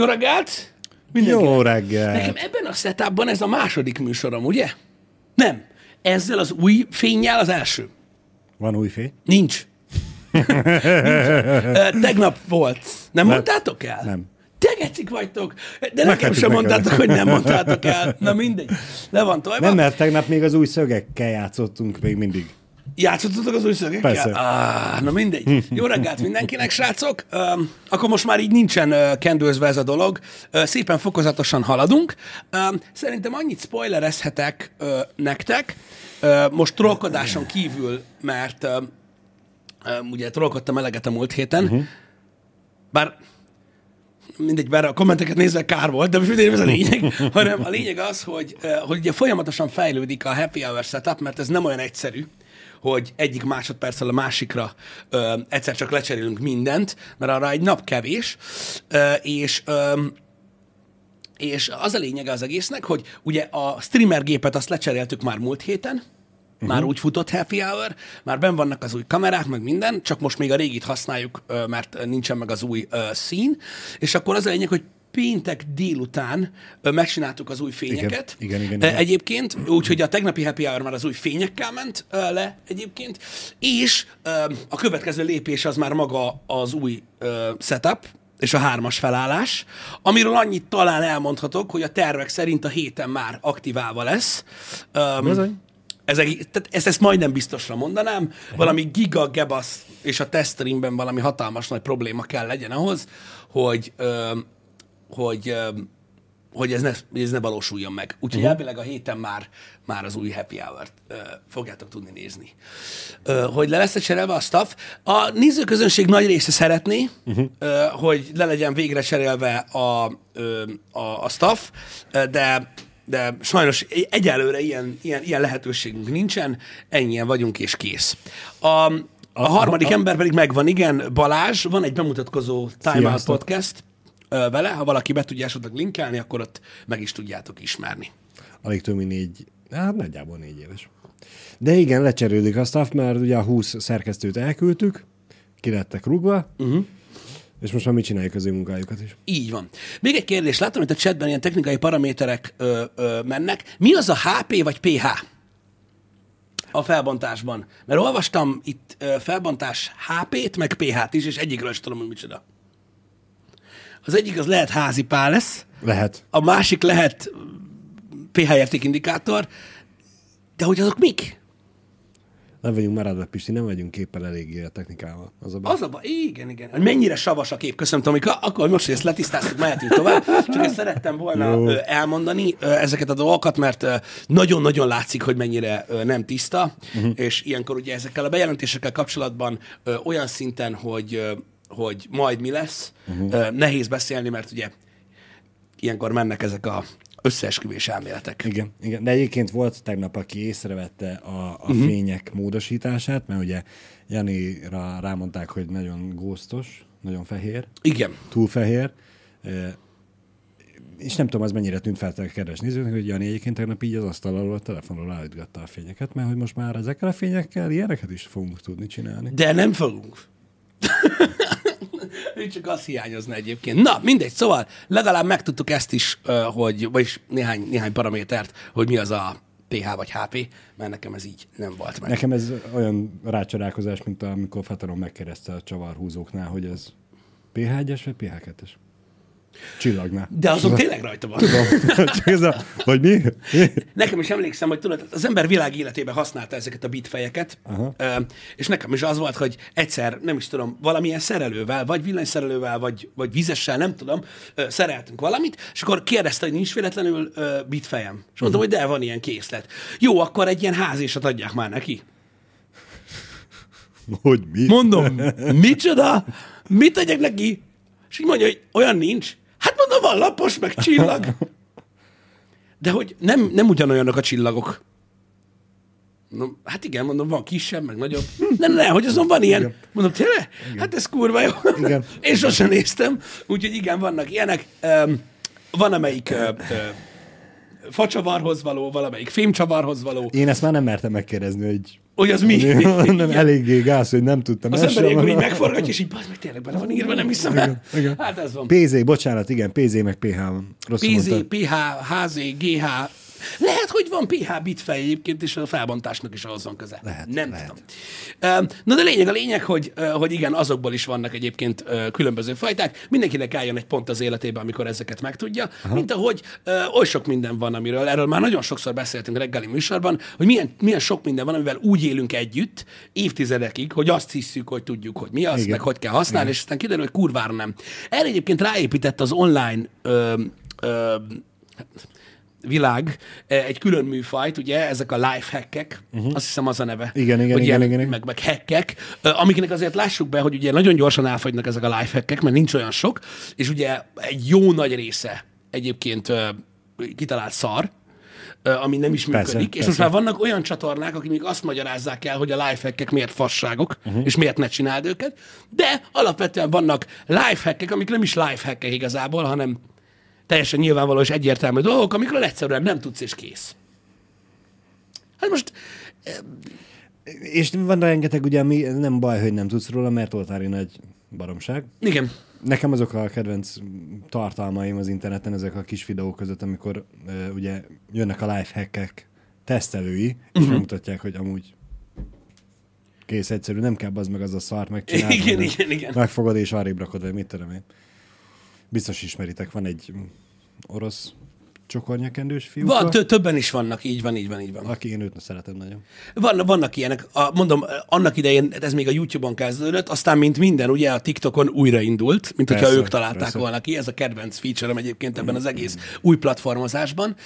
Jó reggelt! Jó reggel. Nekem ebben a setupban ez a második műsorom, ugye? Nem. Ezzel az új fényjel az első. Van új fény? Nincs. Nincs. Tegnap volt. Nem mondtátok el? Nem. Te gecik vagytok. De nekem sem mondtátok, hogy nem mondtátok el. Na mindegy. Le van tojva. Nem, mert tegnap még az új szögekkel játszottunk még mindig. Játszottatok az új szögekkel? Persze. Ah, na mindegy. Jó reggelt mindenkinek, srácok. Um, akkor most már így nincsen uh, kendőzve ez a dolog. Uh, szépen fokozatosan haladunk. Um, szerintem annyit spoilerezhetek uh, nektek, uh, most trollkodáson kívül, mert uh, um, ugye trollkodtam eleget a múlt héten, uh-huh. bár mindegy, bár a kommenteket nézve kár volt, de most mindegy, ez a lényeg, hanem a lényeg az, hogy, hogy ugye folyamatosan fejlődik a happy hour setup, mert ez nem olyan egyszerű, hogy egyik másodperccel a másikra ö, egyszer csak lecserélünk mindent, mert arra egy nap kevés, ö, és ö, és az a lényege az egésznek, hogy ugye a streamer gépet azt lecseréltük már múlt héten, uh-huh. már úgy futott happy hour, már ben vannak az új kamerák, meg minden, csak most még a régit használjuk, mert nincsen meg az új ö, szín, és akkor az a lényeg, hogy péntek délután megcsináltuk az új fényeket. Igen, igen, Ö, igen. Egyébként, úgyhogy a tegnapi happy hour már az új fényekkel ment le egyébként, és a következő lépés az már maga az új setup, és a hármas felállás, amiről annyit talán elmondhatok, hogy a tervek szerint a héten már aktiválva lesz. Bizony. ez, tehát ezt, ezt majdnem biztosra mondanám. Valami giga gebasz és a teststreamben valami hatalmas nagy probléma kell legyen ahhoz, hogy, hogy, hogy ez ne, ez ne valósuljon meg. Úgyhogy uh-huh. elvileg a héten már, már az új happy hour-t ö, fogjátok tudni nézni. Ö, hogy le lesz cserélve a staff. A nézőközönség nagy része szeretné, uh-huh. ö, hogy le legyen végre cserélve a, a, a staff, de de sajnos egyelőre ilyen, ilyen, ilyen lehetőségünk nincsen, ennyien vagyunk és kész. A, a harmadik ember pedig megvan, igen, Balázs, van egy bemutatkozó Time Out Sziasztok. Podcast ö, vele, ha valaki be tudja esetleg linkelni, akkor ott meg is tudjátok ismerni. Alig több mint négy, hát nagyjából négy éves. De igen, lecserélődik a staff, mert ugye a 20 szerkesztőt elküldtük, ki lettek rúgva, uh-huh. és most már mi csináljuk az ő munkájukat is. Így van. Még egy kérdés, látom, hogy a chatben ilyen technikai paraméterek ö, ö, mennek. Mi az a HP vagy PH a felbontásban? Mert olvastam itt ö, felbontás HP-t, meg PH-t is, és egyikről sem tudom, hogy micsoda. Az egyik az lehet házi pál lesz, Lehet. a másik lehet PH értékindikátor, de hogy azok mik? Nem vagyunk maradva, Pisti, nem vagyunk képpel eléggé a technikával. Az a baj. Az a baj, igen, igen. Hogy mennyire savas a kép, köszönöm Tomika, akkor most, hogy ezt letisztáztuk, mehetünk tovább. Csak ezt szerettem volna Jó. elmondani ezeket a dolgokat, mert nagyon-nagyon látszik, hogy mennyire nem tiszta, uh-huh. és ilyenkor ugye ezekkel a bejelentésekkel kapcsolatban olyan szinten, hogy, hogy majd mi lesz, uh-huh. nehéz beszélni, mert ugye ilyenkor mennek ezek a összeesküvés elméletek. Igen, igen, de egyébként volt tegnap, aki észrevette a, a uh-huh. fények módosítását, mert ugye Janira rámondták, hogy nagyon góztos, nagyon fehér, Igen. túl fehér, Eh, és nem tudom, az mennyire tűnt fel a kedves nézőknek, hogy Jani egyébként tegnap így az asztal alól a telefonról állítgatta a fényeket, mert hogy most már ezekkel a fényekkel ilyeneket is fogunk tudni csinálni. De nem fogunk. Ő csak azt hiányozna egyébként. Na, mindegy, szóval legalább megtudtuk ezt is, hogy, vagyis néhány, néhány paramétert, hogy mi az a PH vagy HP, mert nekem ez így nem volt meg. Nekem ez olyan rácsodálkozás, mint amikor Fataron megkérdezte a csavarhúzóknál, hogy ez PH1-es vagy PH2-es? Csillagnál. De azon tényleg rajta van. Csak ez a, hogy mi? Nekem is emlékszem, hogy tudod, az ember világ életében használta ezeket a bitfejeket, Aha. és nekem is az volt, hogy egyszer, nem is tudom, valamilyen szerelővel, vagy villanyszerelővel, vagy, vagy vizessel, nem tudom, szereltünk valamit, és akkor kérdezte, hogy nincs véletlenül bitfejem. És mondtam, hogy de, van ilyen készlet. Jó, akkor egy ilyen házésat adják már neki. Hogy mi? Mondom, micsoda? Mit tegyek neki? És így mondja, hogy olyan nincs. Hát mondom, van lapos, meg csillag. De hogy nem, nem ugyanolyanok a csillagok. Mondom, hát igen, mondom, van kisebb, meg nagyobb. Ne, ne, hogy azon van ilyen. Igen. Mondom, tényleg? Hát ez kurva jó. Igen. Én sosem néztem. Úgyhogy igen, vannak ilyenek. Um, van amelyik uh, uh, facsavarhoz való, valamelyik fémcsavarhoz való. Én ezt már nem mertem megkérdezni, hogy Hogy az mi? nem eléggé gáz, hogy nem tudtam. Az ember ilyenkor így megforgatja, és így, bazd meg, tényleg bele van írva, nem hiszem el. igen. Hát ez van. PZ, bocsánat, igen, PZ meg PH van. Rosszul PZ, mondtam. PH, HZ, GH. Lehet, hogy van PH bitfej egyébként, és a felbontásnak is ahhoz van köze. Lehet, Nem lehet. tudom. Na de lényeg a lényeg, hogy, hogy igen, azokból is vannak egyébként különböző fajták. Mindenkinek eljön egy pont az életében, amikor ezeket megtudja. Aha. Mint ahogy oly sok minden van, amiről erről már nagyon sokszor beszéltünk reggeli műsorban, hogy milyen, milyen sok minden van, amivel úgy élünk együtt évtizedekig, hogy azt hiszük, hogy tudjuk, hogy mi az, Igen. meg hogy kell használni, és aztán kiderül, hogy kurvára nem. Erre egyébként ráépített az online ö, ö, világ eh, egy külön műfajt, ugye, ezek a life hackek, uh-huh. azt hiszem az a neve. Igen, igen, hogy igen, ilyen, igen. Meg, meg hackek, eh, amiknek azért lássuk be, hogy ugye nagyon gyorsan elfogynak ezek a life hackek, mert nincs olyan sok, és ugye egy jó nagy része egyébként eh, kitalált szar, ami nem is Persze, működik, és persze. most már vannak olyan csatornák, akik még azt magyarázzák el, hogy a lifehackek miért fasságok, uh-huh. és miért ne csináld őket, de alapvetően vannak lifehackek, amik nem is lifehackek igazából, hanem teljesen nyilvánvaló és egyértelmű dolgok, amikről egyszerűen nem tudsz, és kész. Hát most És van rengeteg, ugye, ami nem baj, hogy nem tudsz róla, mert oltári nagy baromság. igen, Nekem azok a kedvenc tartalmaim az interneten, ezek a kis videók között, amikor uh, ugye jönnek a lifehackek tesztelői, és uh-huh. megmutatják, hogy amúgy kész egyszerű, nem kell az meg az a szart megcsinálni. Igen, igen, igen. Megfogod és arrébb rakod, vagy mit tudom én. Biztos ismeritek, van egy orosz csokornyakendős fiú, van, tö- többen is vannak, így van, így van, így van. aki én őt szeretem nagyon. Van, vannak ilyenek, a, mondom, annak idején ez még a YouTube-on kezdődött, aztán mint minden, ugye a TikTokon újraindult, mint hogyha Persze, ők találták persze. volna ki, ez a kedvenc feature egyébként ebben az egész új platformozásban,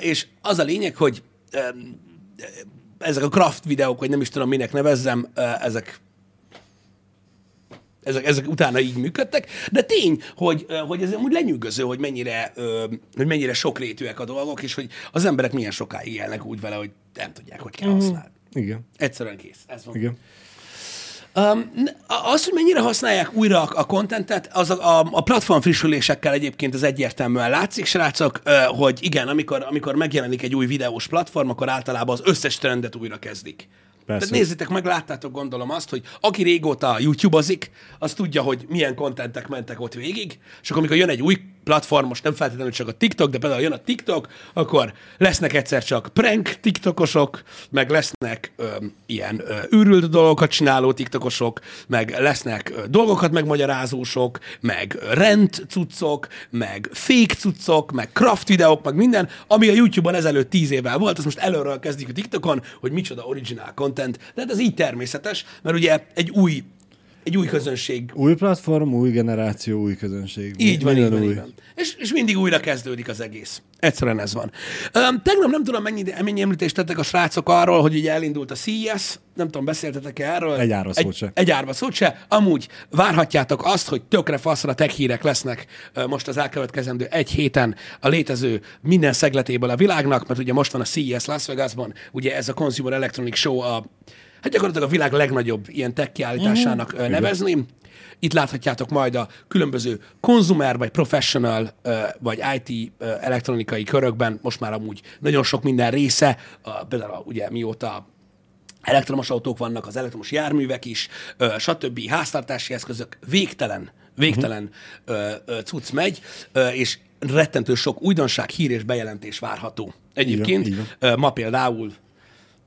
és az a lényeg, hogy ezek a craft videók, vagy nem is tudom minek nevezzem, ezek ezek, ezek utána így működtek, de tény, hogy, hogy ez amúgy lenyűgöző, hogy mennyire, hogy mennyire sokrétűek a dolgok, és hogy az emberek milyen sokáig élnek úgy vele, hogy nem tudják, hogy kell használni. Igen, Egyszerűen kész. Ez van. igen. Um, az, hogy mennyire használják újra a kontentet, az a, a, a platform frissülésekkel egyébként az egyértelműen látszik, srácok, hogy igen, amikor, amikor megjelenik egy új videós platform, akkor általában az összes trendet újra kezdik. Persze. Tehát nézzétek meg, láttátok gondolom azt, hogy aki régóta YouTube-ozik, az tudja, hogy milyen kontentek mentek ott végig, és akkor amikor jön egy új platform, most nem feltétlenül csak a TikTok, de például jön a TikTok, akkor lesznek egyszer csak prank TikTokosok, meg lesznek ö, ilyen ö, őrült dolgokat csináló TikTokosok, meg lesznek ö, dolgokat megmagyarázósok, meg rent cuccok, meg fake cuccok, meg craft videók, meg minden, ami a YouTube-on ezelőtt tíz évvel volt, az most előről kezdik a TikTokon, hogy micsoda original content, de hát ez így természetes, mert ugye egy új, egy új közönség Új platform, új generáció, új közönség. így van, így Minden van, új. így van. És, és mindig újra kezdődik az egész. Egyszerűen ez van. Um, tegnap nem tudom, mennyi, mennyi említést tettek a srácok arról, hogy ugye elindult a CES, nem tudom, beszéltetek erről? Egy árva szót se. Egy árva szót se. Amúgy várhatjátok azt, hogy tökre faszra tech hírek lesznek most az elkövetkezendő egy héten a létező minden szegletéből a világnak, mert ugye most van a CES Las Vegasban, ugye ez a Consumer Electronic Show a hát gyakorlatilag a világ legnagyobb ilyen tech kiállításának uh-huh. nevezni. Itt láthatjátok majd a különböző konzumer, vagy professional, vagy IT elektronikai körökben, most már amúgy nagyon sok minden része, a, például a, ugye mióta elektromos autók vannak, az elektromos járművek is, stb. háztartási eszközök, végtelen, végtelen uh-huh. cucc megy, és rettentő sok újdonság, hír és bejelentés várható. Egyébként van. ö, ma például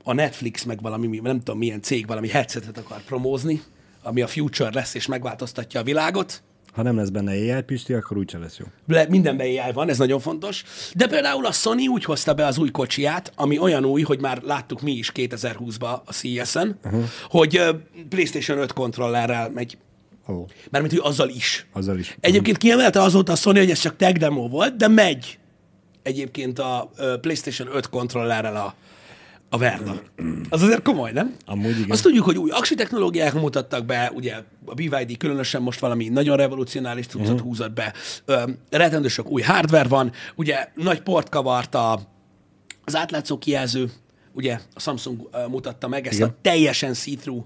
a Netflix meg valami, nem tudom milyen cég valami headsetet akar promózni, ami a future lesz és megváltoztatja a világot. Ha nem lesz benne AI Pisti, akkor úgyse lesz jó. Le, mindenben AI van, ez nagyon fontos. De például a Sony úgy hozta be az új kocsiját, ami olyan új, hogy már láttuk mi is 2020-ban a CES-en, uh-huh. hogy PlayStation 5 kontrollerrel megy. Ó, Mármint, hogy azzal is. azzal is. Egyébként kiemelte azóta a Sony, hogy ez csak tech demo volt, de megy egyébként a PlayStation 5 kontrollerrel a, a Verda. Az azért komoly, nem? Amúgy igen. Azt tudjuk, hogy új aksi technológiák mutattak be, ugye a BYD különösen most valami nagyon revolucionális cuccot uh-huh. húzott be. Ö, rettentő sok új hardware van, ugye nagy port kavart a, az átlátszó kijelző, ugye a Samsung ö, mutatta meg ezt Igen. a teljesen see-through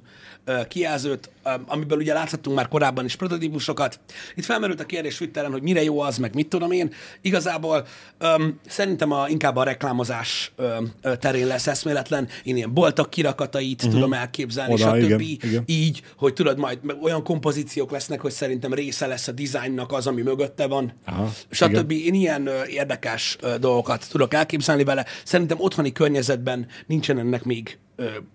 kijelzőt, amiből ugye láthattunk már korábban is prototípusokat. Itt felmerült a kérdés Twitteren, hogy mire jó az, meg mit tudom én. Igazából um, szerintem a, inkább a reklámozás um, terén lesz eszméletlen. Én ilyen boltok kirakatait uh-huh. tudom elképzelni, Oda, stb. igen, igen. Így, hogy tudod, majd olyan kompozíciók lesznek, hogy szerintem része lesz a dizájnnak az, ami mögötte van, Aha, stb. Én ilyen ö, érdekes ö, dolgokat tudok elképzelni vele. Szerintem otthoni környezetben nincsen ennek még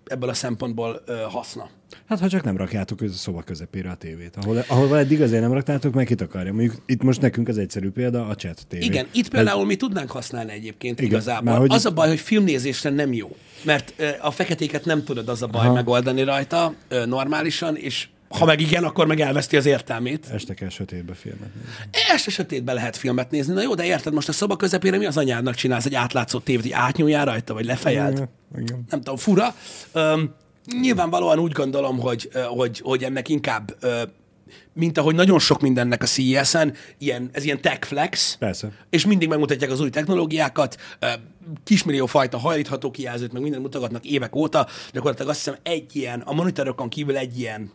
ebből a szempontból ö, haszna. Hát ha csak nem rakjátok a szoba közepére a tévét, ahol, ahol eddig azért nem raktátok, meg itt akarja. Mondjuk itt most nekünk az egyszerű példa a chat tévé. Igen, itt például mi tudnánk használni egyébként Igen, igazából. már hogy- Az a baj, hogy filmnézésre nem jó, mert a feketéket nem tudod az a baj Aha. megoldani rajta normálisan, és ha meg igen, akkor meg elveszti az értelmét. Este kell sötétbe filmet nézni. Este sötétben lehet filmet nézni. Na jó, de érted, most a szoba közepére mi az anyádnak csinálsz egy átlátszó tévét, hogy átnyúljál rajta, vagy lefejeld? Igen, nem tudom, fura. Öm, nyilvánvalóan úgy gondolom, hogy, hogy, hogy ennek inkább, mint ahogy nagyon sok mindennek a CES-en, ilyen, ez ilyen tech flex, Persze. és mindig megmutatják az új technológiákat, kismillió fajta hajlítható kijelzőt, meg mindent mutogatnak évek óta, gyakorlatilag azt hiszem egy ilyen, a monitorokon kívül egy ilyen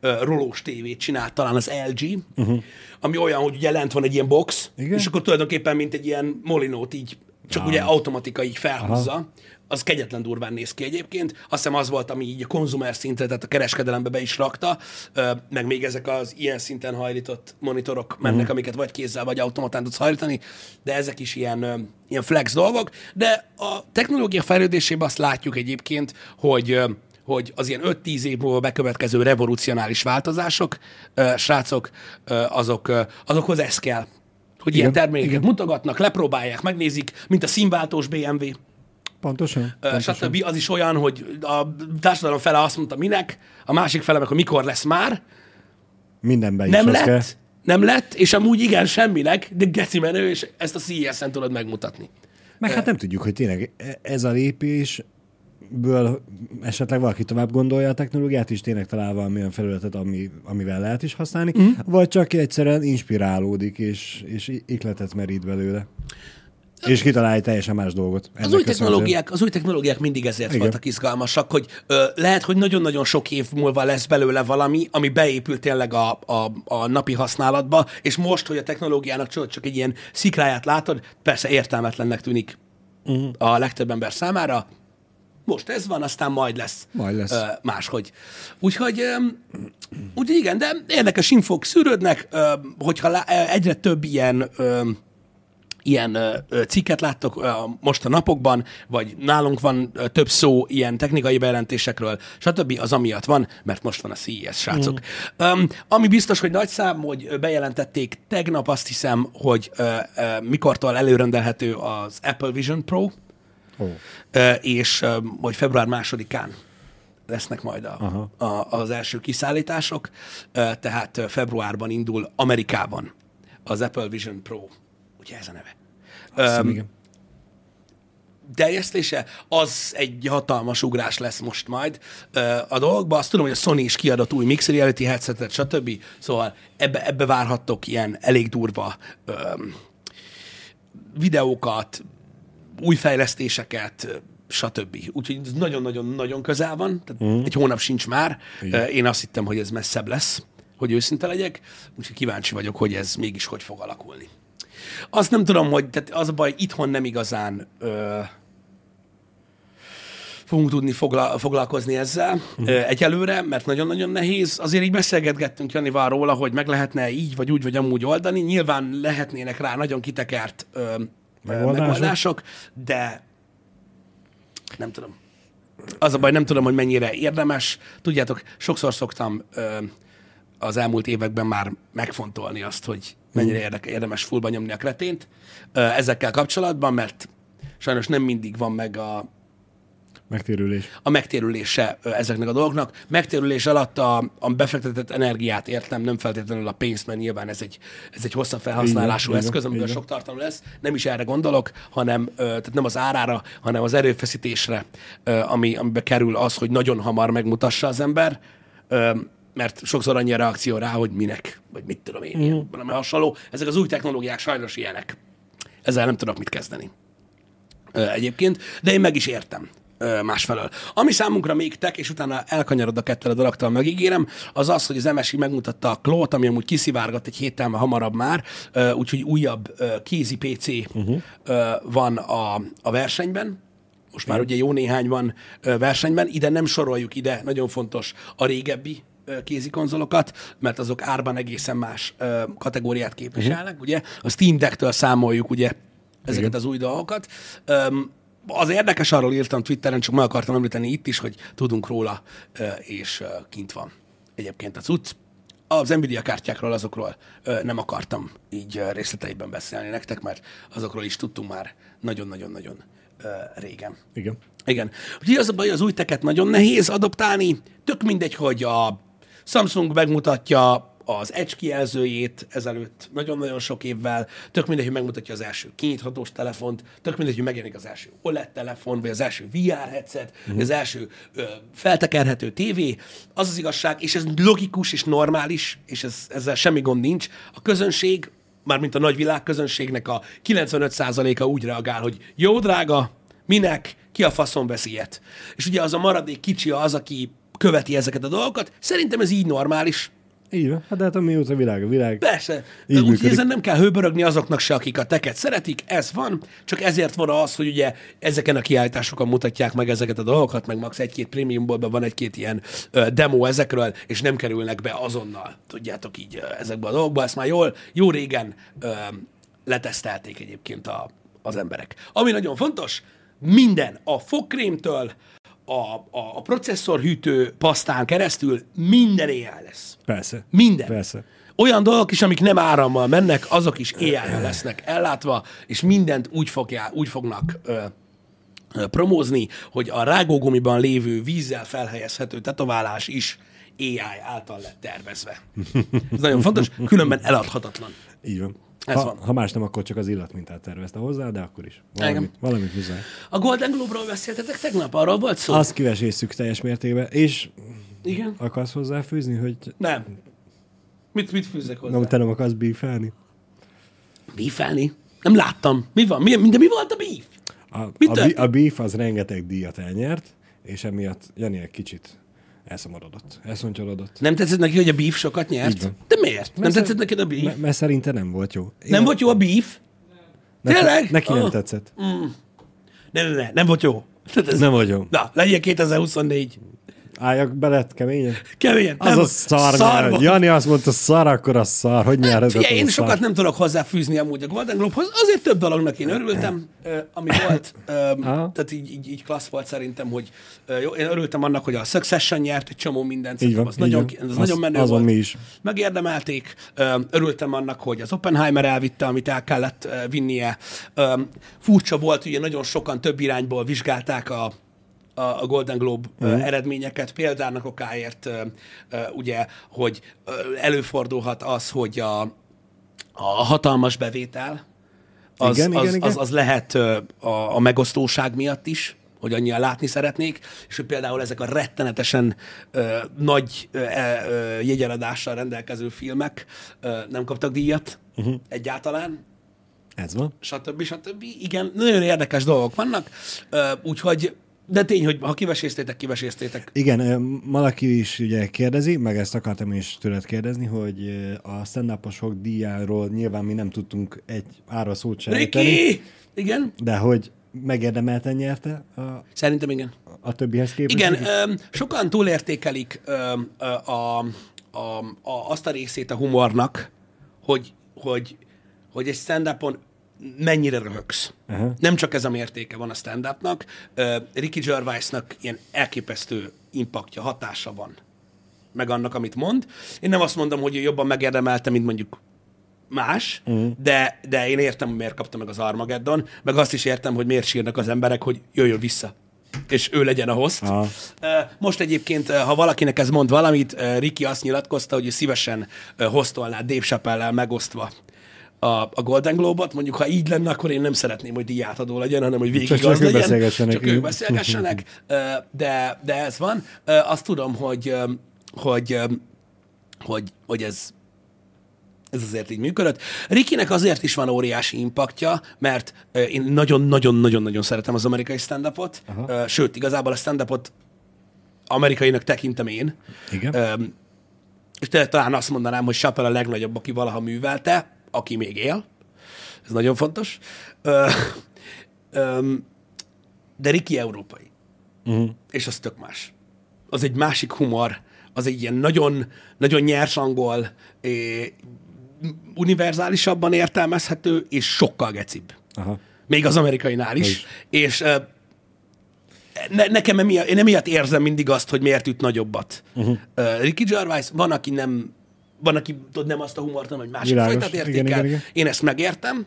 ö, rolós tévét csinált talán az LG, uh-huh. ami olyan, hogy ugye lent van egy ilyen box, Igen. és akkor tulajdonképpen mint egy ilyen molinót így, csak ugye automatika így felhúzza. Aha. Az kegyetlen durván néz ki egyébként. Azt hiszem az volt, ami így a konzumer szintre, tehát a kereskedelembe be is rakta, meg még ezek az ilyen szinten hajlított monitorok mennek, uh-huh. amiket vagy kézzel, vagy automatán tudsz hajlítani, de ezek is ilyen, ilyen flex dolgok. De a technológia fejlődésében azt látjuk egyébként, hogy hogy az ilyen 5-10 év múlva bekövetkező revolucionális változások, srácok, azok, azokhoz ez kell. Hogy ilyen Igen, termékeket igen. mutogatnak, lepróbálják, megnézik, mint a színváltós BMW, Pontosan. pontosan. stb. Az is olyan, hogy a társadalom fele azt mondta minek, a másik fele meg, hogy mikor lesz már, Mindenben nem is lett, kell. nem lett, és amúgy igen, semminek, de geci menő, és ezt a CES-en tudod megmutatni. Meg hát nem tudjuk, hogy tényleg e- ez a lépésből esetleg valaki tovább gondolja a technológiát, és tényleg talál valamilyen felületet, ami, amivel lehet is használni, mm. vagy csak egyszerűen inspirálódik, és, és ikletet merít belőle. És kitalál egy teljesen más dolgot. Az új, technológiák, az új technológiák mindig ezért Igen. voltak izgalmasak, hogy ö, lehet, hogy nagyon-nagyon sok év múlva lesz belőle valami, ami beépül tényleg a, a, a napi használatba, és most, hogy a technológiának csak, csak egy ilyen szikráját látod, persze értelmetlennek tűnik uh-huh. a legtöbb ember számára, most ez van, aztán majd lesz, Majd lesz. Ö, máshogy. Úgyhogy, öm, úgyhogy igen, de érdekes infók szűrődnek, öm, hogyha lá- egyre több ilyen öm, ilyen ö, ö, cikket láttok ö, most a napokban, vagy nálunk van ö, több szó ilyen technikai bejelentésekről, stb. az amiatt van, mert most van a CES, srácok. Mm. Um, ami biztos, hogy nagy szám, hogy ö, bejelentették tegnap azt hiszem, hogy ö, ö, mikortól előrendelhető az Apple Vision Pro, Ö, és hogy február másodikán lesznek majd a, Aha. a, az első kiszállítások, tehát februárban indul Amerikában az Apple Vision Pro. Ugye ez a neve. Azt hiszem, Öm, igen. terjesztése, az egy hatalmas ugrás lesz most majd a dolgokban. Azt tudom, hogy a Sony is kiadott új Mixed Reality headsetet, stb. Szóval ebbe, ebbe várhattok ilyen elég durva ö, videókat, új fejlesztéseket, ö, stb. Úgyhogy ez nagyon-nagyon-nagyon közel van, tehát mm. egy hónap sincs már. Ö, Én azt hittem, hogy ez messzebb lesz, hogy őszinte legyek, úgyhogy kíváncsi vagyok, hogy ez mégis hogy fog alakulni. Azt nem tudom, hogy tehát az a baj, itthon nem igazán ö, fogunk tudni fogla, foglalkozni ezzel uh-huh. egyelőre, mert nagyon-nagyon nehéz. Azért így beszélgetgettünk Janival róla, hogy meg lehetne így, vagy úgy, vagy amúgy oldani. Nyilván lehetnének rá nagyon kitekert ö, megoldások. Megoldások. de nem tudom. Az a baj, nem tudom, hogy mennyire érdemes. Tudjátok, sokszor szoktam ö, az elmúlt években már megfontolni azt, hogy mennyire érdeke, érdemes fullba nyomni a kretént ö, ezekkel kapcsolatban, mert sajnos nem mindig van meg a, Megtérülés. a megtérülése ö, ezeknek a dolgoknak. Megtérülés alatt a, a befektetett energiát értem, nem feltétlenül a pénzt, mert nyilván ez egy, ez egy hosszabb felhasználású így eszköz, amiből van. sok tartalom lesz. Nem is erre gondolok, hanem ö, tehát nem az árára, hanem az erőfeszítésre, ö, ami, amibe kerül az, hogy nagyon hamar megmutassa az ember, ö, mert sokszor annyi a reakció rá, hogy minek, vagy mit tudom én, ilyen, valami hasonló. Ezek az új technológiák sajnos ilyenek. Ezzel nem tudok mit kezdeni ö, egyébként, de én meg is értem, másfelől. Ami számunkra még tek, és utána elkanyarod a kettőre a dologtól, megígérem, az az, hogy az MSI megmutatta a klót, ami amúgy kiszivárgott egy héttel hamarabb már, úgyhogy újabb kézi PC uh-huh. van a, a versenyben, most már ugye jó néhány van versenyben, ide nem soroljuk ide, nagyon fontos a régebbi ö, kézikonzolokat, mert azok árban egészen más kategóriát képviselnek, uh-huh. ugye? A Steam Deck-től számoljuk ugye ezeket Igen. az új dolgokat. Az érdekes, arról írtam Twitteren, csak meg akartam említeni itt is, hogy tudunk róla, és kint van egyébként a cucc. Az Nvidia kártyákról, azokról nem akartam így részleteiben beszélni nektek, mert azokról is tudtunk már nagyon-nagyon-nagyon régen. Igen. Igen. Úgyhogy az a baj, az új teket nagyon nehéz adoptálni. Tök mindegy, hogy a Samsung megmutatja az Edge kijelzőjét ezelőtt nagyon-nagyon sok évvel, tök mindegy, hogy megmutatja az első kinyithatós telefont, tök mindegy, hogy megjelenik az első OLED telefon, vagy az első VR headset, vagy az első ö, feltekerhető tévé. Az az igazság, és ez logikus és normális, és ez, ezzel semmi gond nincs. A közönség, mármint a nagyvilág közönségnek a 95%-a úgy reagál, hogy jó drága, minek, ki a faszon vesz ilyet. És ugye az a maradék kicsi az, aki követi ezeket a dolgokat. Szerintem ez így normális. Így van. Hát de hát amióta a világ, a világ. Persze. Így De úgy, működik. ezen nem kell hőbörögni azoknak se, akik a teket szeretik, ez van, csak ezért van az, hogy ugye ezeken a kiállításokon mutatják meg ezeket a dolgokat, meg max egy-két prémiumbolban van egy-két ilyen ö, demo ezekről, és nem kerülnek be azonnal, tudjátok így ö, ezekbe a dolgokba. Ezt már jól, jó régen ö, letesztelték egyébként a, az emberek. Ami nagyon fontos, minden, a fogkrémtől, a, a, a processzorhűtő pasztán keresztül minden éjjel lesz. Persze. Minden. Persze. Olyan dolgok is, amik nem árammal mennek, azok is éjjel lesznek ellátva, és mindent úgy, fogja, úgy fognak ö, ö, promózni, hogy a rágógumiban lévő vízzel felhelyezhető tetoválás is AI által lett tervezve. Ez nagyon fontos, különben eladhatatlan. Így van. Ez ha, van. ha más nem, akkor csak az illatmintát tervezte hozzá, de akkor is. Valamit, Igen. valamit muszáj. A Golden Globe-ról beszéltetek tegnap, arról volt szó? Azt kivesézzük teljes mértékben, és Igen? akarsz hozzáfűzni, hogy Nem. Mit, mit fűzek hozzá? nem, te nem akarsz bífelni? Bífelni? Nem láttam. Mi van? Mi, de mi volt a beef? A, Mi a, a beef az rengeteg díjat elnyert, és emiatt Jani egy kicsit elszomorodott, elszontyolodott. Nem tetszett neki, hogy a beef sokat nyert? De miért? Nem Mert tetszett neked a beef? Mert, szerinte nem volt jó. Én- Nem volt jó a beef? neki, Tényleg? Neki nem Ah. tetszett. Ne, ne, ne, nem volt jó. Tehát ez, Nem volt jó. Na, legyen 2024. Álljak bele keményen. Keményen. Az nem, a szar. szar. Jani azt mondta, szar, akkor a szar. Hogy nyerhetett Figyelj, az én sokat szar? nem tudok hozzáfűzni amúgy a Golden Globe-hoz, azért több dolognak én örültem, ami volt, tehát így, így, így klassz volt szerintem, hogy jó, én örültem annak, hogy a Succession nyert egy csomó mindent, Így van, az, így nagyon, van. az, Az- nagyon menő azon volt. mi is. Megérdemelték, örültem annak, hogy az Oppenheimer elvitte, amit el kellett vinnie. Furcsa volt, ugye nagyon sokan több irányból vizsgálták a, a Golden Globe uh eredményeket, példának okáért ugye, hogy előfordulhat az, hogy a, a hatalmas bevétel az, Igen, az, igen, igen. az, az lehet a, a megosztóság miatt is, hogy annyian látni szeretnék, és hogy például ezek a rettenetesen ö, nagy ö, e, ö, jegyeladással rendelkező filmek ö, nem kaptak díjat uh-huh. egyáltalán, Ez van. stb. stb. Igen, nagyon érdekes dolgok vannak, ö, úgyhogy, de tény, hogy ha kiveséztétek, kiveséztétek. Igen, valaki is ugye kérdezi, meg ezt akartam is tőled kérdezni, hogy a stand díjáról nyilván mi nem tudtunk egy ára szót sem Riki! Igen? de hogy megérdemelten nyerte a, Szerintem igen. a többihez képest. Igen, öm, sokan túlértékelik öm, ö, a, a, a, azt a részét a humornak, hogy, hogy, hogy egy stand-upon mennyire röhögsz. Aha. Nem csak ez a mértéke van a stand-upnak. Ö, Ricky Gervaisnak ilyen elképesztő impaktja, hatása van meg annak, amit mond. Én nem azt mondom, hogy jobban megérdemelte, mint mondjuk más, uh-huh. de, de én értem, hogy miért kapta meg az Armageddon, meg azt is értem, hogy miért sírnak az emberek, hogy jöjjön vissza és ő legyen a host. Aha. Most egyébként, ha valakinek ez mond valamit, Ricky azt nyilatkozta, hogy szívesen hostolná Dave chappelle megosztva a, a Golden Globe-ot. Mondjuk, ha így lenne, akkor én nem szeretném, hogy díjátadó legyen, hanem hogy végig Csak- az csak legyen. beszélgessenek. Csak ők beszélgessenek, de, de ez van. Azt tudom, hogy, hogy, hogy, hogy ez, Ez azért így működött. Rikinek azért is van óriási impaktja, mert én nagyon-nagyon-nagyon-nagyon szeretem az amerikai stand-upot, Ö, sőt, igazából a stand-upot amerikainak tekintem én. Igen. És te, talán azt mondanám, hogy Chappelle a legnagyobb, aki valaha művelte, aki még él. Ez nagyon fontos. Ö, ö, de Riki európai. Uh-huh. És az tök más. Az egy másik humor, az egy ilyen nagyon, nagyon nyers angol, é, univerzálisabban értelmezhető, és sokkal gecibb. Aha. Még az amerikainál is. És ö, ne, nekem emiatt, én emiatt érzem mindig azt, hogy miért üt nagyobbat. Uh-huh. Uh, Ricky Gervais, van, aki nem, van, aki tudod, nem azt a humort, hanem egy másik Világos. fajtát Igen, értékel. igen, igen. Én ezt megértem,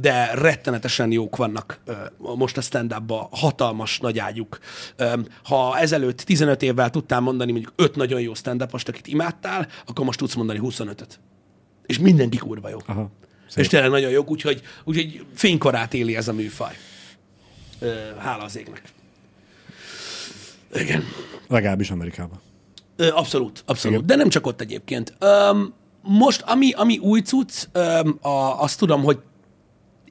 de rettenetesen jók vannak most a stand hatalmas nagy ágyuk. Ha ezelőtt 15 évvel tudtál mondani mondjuk 5 nagyon jó stand akit imádtál, akkor most tudsz mondani 25-öt. És mindenki kurva jó. Aha. És tényleg nagyon jók, úgyhogy, úgyhogy fénykorát éli ez a műfaj. Hála az égnek. Igen. Legalábbis Amerikában. Abszolút, abszolút. De nem csak ott egyébként. Öm, most, ami, ami új cucc, öm, a, azt tudom, hogy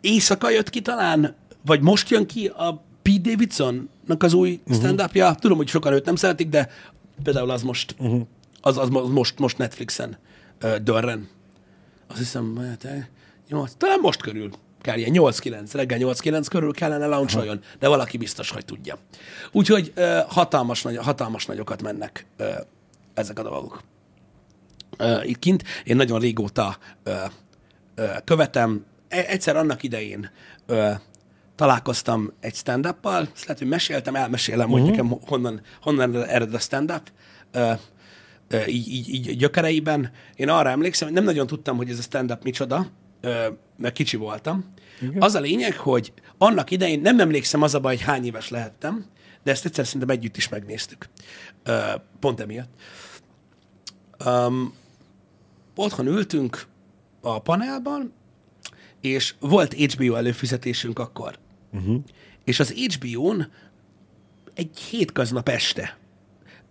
éjszaka jött ki talán, vagy most jön ki a Pete Davidsonnak az új uh-huh. stand-upja. Tudom, hogy sokan őt nem szeretik, de például az most, uh-huh. az, az mo- most, most Netflixen ö, dörren. Azt hiszem, hát, eh, nyolc, talán most körül kell ilyen 8-9, reggel 8-9 körül kellene launcholjon, de valaki biztos, hogy tudja. Úgyhogy ö, hatalmas, nagy, hatalmas nagyokat mennek ö, ezek a dolgok. Itt kint én nagyon régóta követem. E- Egyszer annak idején találkoztam egy stand-uppal, ezt lehet, hogy meséltem, elmesélem, uh-huh. hogy nekem honnan, honnan ered a stand-up. Így, így, így gyökereiben. Én arra emlékszem, hogy nem nagyon tudtam, hogy ez a stand-up micsoda, mert kicsi voltam. Igen. Az a lényeg, hogy annak idején, nem emlékszem az a baj, hogy hány éves lehettem, de ezt egyszer szerintem együtt is megnéztük. Pont emiatt. Um, otthon ültünk a panelban, és volt HBO előfizetésünk akkor. Uh-huh. És az HBO-n egy hétköznap este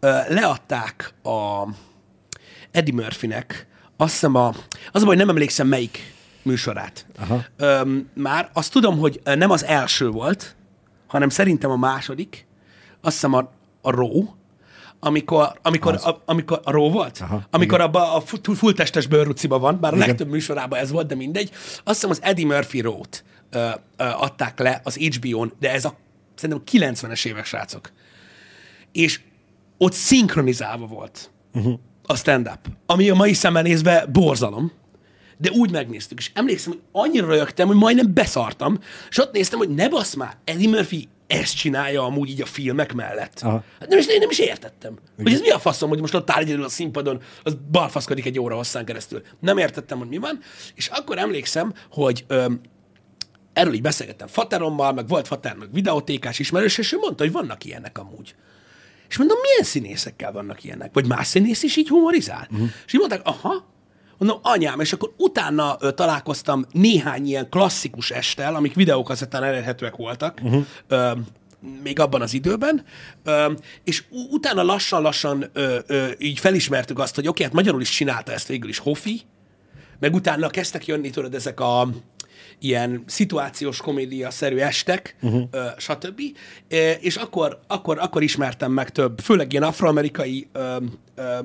ö, leadták a Eddie Murphynek, azt hiszem a, az a baj, nem emlékszem melyik műsorát. Aha. Öm, már azt tudom, hogy nem az első volt, hanem szerintem a második, azt hiszem a, a Raw, amikor, amikor, Az. a, amikor a Raw volt? Aha, amikor abban a fu- fulltestes bőrruciba van, bár a Igen. legtöbb műsorában ez volt, de mindegy. Azt hiszem az Eddie Murphy Raw-t ö, ö, adták le az HBO-n, de ez a szerintem 90-es évek srácok. És ott szinkronizálva volt uh-huh. a stand-up, ami a mai szemmel nézve borzalom, de úgy megnéztük, és emlékszem, hogy annyira rögtem, hogy majdnem beszartam, és ott néztem, hogy ne basz már, Eddie Murphy ezt csinálja amúgy így a filmek mellett. Aha. Hát nem is, én nem is értettem. Hogy ez mi a faszom, hogy most ott áll egyedül a színpadon, az balfaszkodik egy óra hosszán keresztül. Nem értettem, hogy mi van, és akkor emlékszem, hogy öm, erről így beszélgettem Faterommal, meg volt Fater, meg videótékás ismerős, és ő mondta, hogy vannak ilyenek amúgy. És mondom, milyen színészekkel vannak ilyenek? Vagy más színész is így humorizál? Uh-huh. És így mondták, aha, mondom, anyám, és akkor utána ö, találkoztam néhány ilyen klasszikus estel, amik videókazettán elérhetőek voltak, uh-huh. ö, még abban az időben, ö, és utána lassan-lassan ö, ö, így felismertük azt, hogy oké, hát magyarul is csinálta ezt végül is Hofi, meg utána kezdtek jönni, tudod, ezek a ilyen szituációs komédia-szerű estek, uh-huh. ö, stb. E, és akkor, akkor, akkor ismertem meg több, főleg ilyen afroamerikai ö,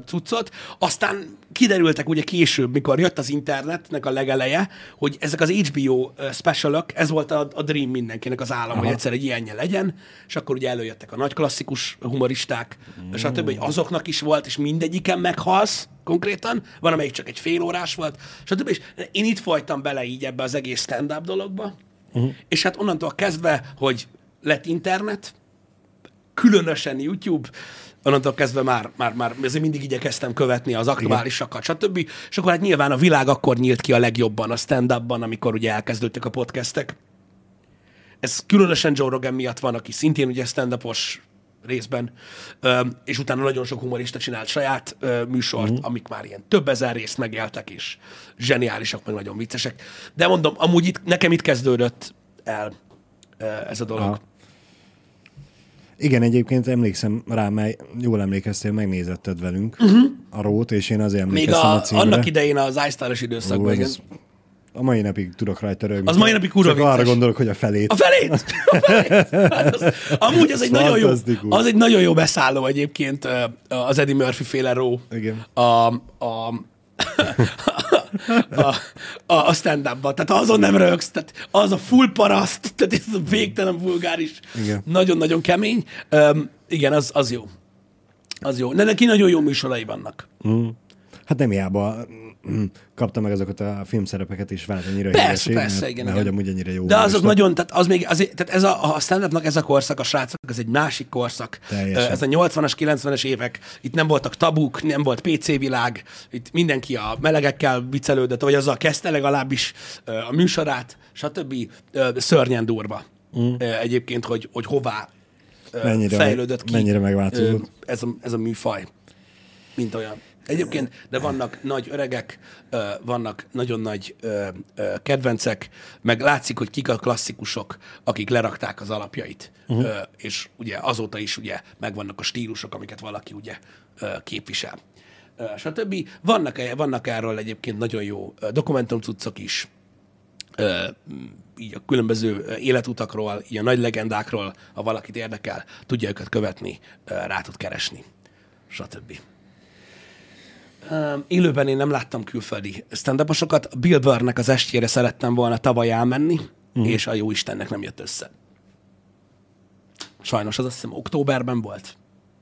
cuccot. Aztán kiderültek ugye később, mikor jött az internetnek a legeleje, hogy ezek az HBO specialok, ez volt a, a dream mindenkinek az állam, Aha. hogy egyszer egy ilyenje legyen, és akkor ugye előjöttek a nagy klasszikus humoristák, mm. stb., hogy azoknak is volt, és mindegyiken meghalsz, konkrétan, van, amelyik csak egy fél órás volt, stb. És én itt folytam bele így ebbe az egész stand-up dologba, uh-huh. és hát onnantól kezdve, hogy lett internet, különösen YouTube, onnantól kezdve már, már, már azért mindig igyekeztem követni az aktuálisakat, stb. És akkor hát nyilván a világ akkor nyílt ki a legjobban a stand-upban, amikor ugye elkezdődtek a podcastek. Ez különösen Joe Rogan miatt van, aki szintén ugye stand részben, és utána nagyon sok humorista csinált saját műsort, uh-huh. amik már ilyen több ezer részt megéltek, és zseniálisak, meg nagyon viccesek. De mondom, amúgy itt, nekem itt kezdődött el ez a dolog. Aha. Igen, egyébként emlékszem rá, mert jól emlékeztél, megnézetted velünk uh-huh. a rót, és én azért Mhm. Még emlékeztem a, a, címre. annak idején az iStar-es időszakban, Ó, igen. ez- A mai napig tudok rajta rögni. Az mai napig kurva arra gondolok, hogy a felét. A felét! A felét! Hát az, amúgy az egy, nagyon jó, az egy nagyon jó beszálló egyébként az Eddie Murphy féle ró. Igen. A, a, a, a, a stand-upban. Tehát azon nem rögsz, tehát az a full paraszt, tehát ez a végtelen vulgáris. Nagyon-nagyon kemény. Um, igen, az, az jó. Az jó. De neki nagyon jó műsorai vannak. Hát nem hiába mm, kapta meg azokat a filmszerepeket is vált annyira Persze, híresé, persze, mert, igen, mert igen. hogy amúgy ennyire jó. De azok humorista. nagyon, tehát az még, azért, tehát ez a, a stand ez a korszak, a srácok, ez egy másik korszak. Teljesen. Ez a 80-as, 90-es évek, itt nem voltak tabuk, nem volt PC világ, itt mindenki a melegekkel viccelődött, vagy azzal kezdte legalábbis a műsorát, stb. Szörnyen durva. Mm. Egyébként, hogy, hogy hová Mennyire- fejlődött ki mennyire megváltozott. ez a, ez a műfaj, mint olyan. Egyébként, de vannak nagy öregek, vannak nagyon nagy kedvencek, meg látszik, hogy kik a klasszikusok, akik lerakták az alapjait, uh-huh. és ugye azóta is ugye megvannak a stílusok, amiket valaki ugye képvisel. Stb. Vannak, vannak erről egyébként nagyon jó dokumentumcuccok is, így a különböző életutakról, így a nagy legendákról, ha valakit érdekel, tudja őket követni, rá tud keresni, stb. Ö, Élőben én nem láttam külföldi stand Bill Burrnek az estjére szerettem volna tavaly elmenni, uh-huh. és a jó Istennek nem jött össze. Sajnos az azt hiszem októberben volt,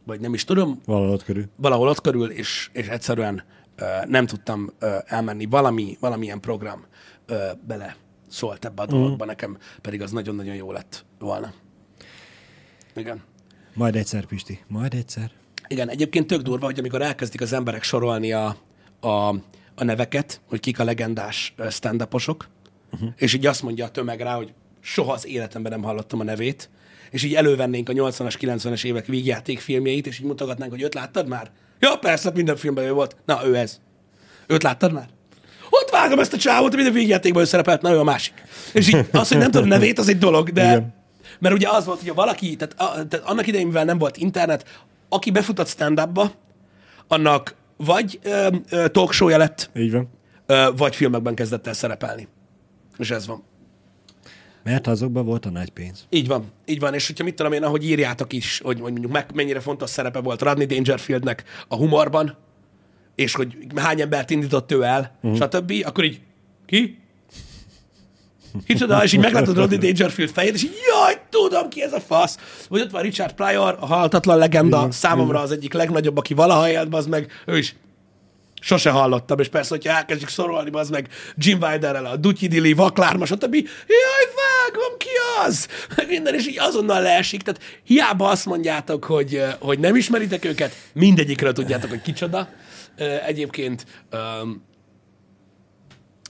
vagy nem is tudom, Valahol ott körül. valahol ott körül, és, és egyszerűen ö, nem tudtam ö, elmenni. Valami, valamilyen program ö, bele szólt ebbe a dologba, nekem pedig az nagyon-nagyon jó lett volna. Igen. Majd egyszer, Pisti. Majd egyszer. Igen, egyébként tök durva, hogy amikor elkezdik az emberek sorolni a, a, a neveket, hogy kik a legendás stand-uposok, uh-huh. és így azt mondja a tömeg rá, hogy soha az életemben nem hallottam a nevét, és így elővennénk a 80-as, 90-es évek vígjátékfilmjeit, és így mutogatnánk, hogy őt láttad már? Ja, persze, minden filmben ő volt. Na, ő ez. Őt láttad már? Ott vágom ezt a csávot, minden vígjátékban ő szerepelt, na ő a másik. És így az, hogy nem tudom a nevét, az egy dolog, de... Igen. Mert ugye az volt, hogy valaki, tehát, a, tehát annak idején, mivel nem volt internet, aki befutott stand-upba, annak vagy ö, ö, talk lett, Így van. ö, vagy filmekben kezdett el szerepelni. És ez van. Mert azokban volt a nagy pénz. Így van, így van, és hogyha mit tudom én, ahogy írjátok is, hogy, hogy mondjuk meg, mennyire fontos szerepe volt Rodney Dangerfieldnek a humorban, és hogy hány embert indított ő el, uh-huh. stb., akkor így, ki? Kicsoda, és így meglátod Rodney Dangerfield fejét, és így, jaj, tudom ki ez a fasz. Vagy ott van Richard Pryor, a halhatatlan legenda, Igen, számomra az egyik legnagyobb, aki valaha élt, az meg, ő is Sose hallottam, és persze, hogyha elkezdjük szorolni, az meg Jim Wilderrel, a Dutyi Dili, Vaklárma, stb. Jaj, vágom, ki az? Minden, és így azonnal leesik. Tehát hiába azt mondjátok, hogy, hogy nem ismeritek őket, mindegyikről tudjátok, hogy kicsoda. Egyébként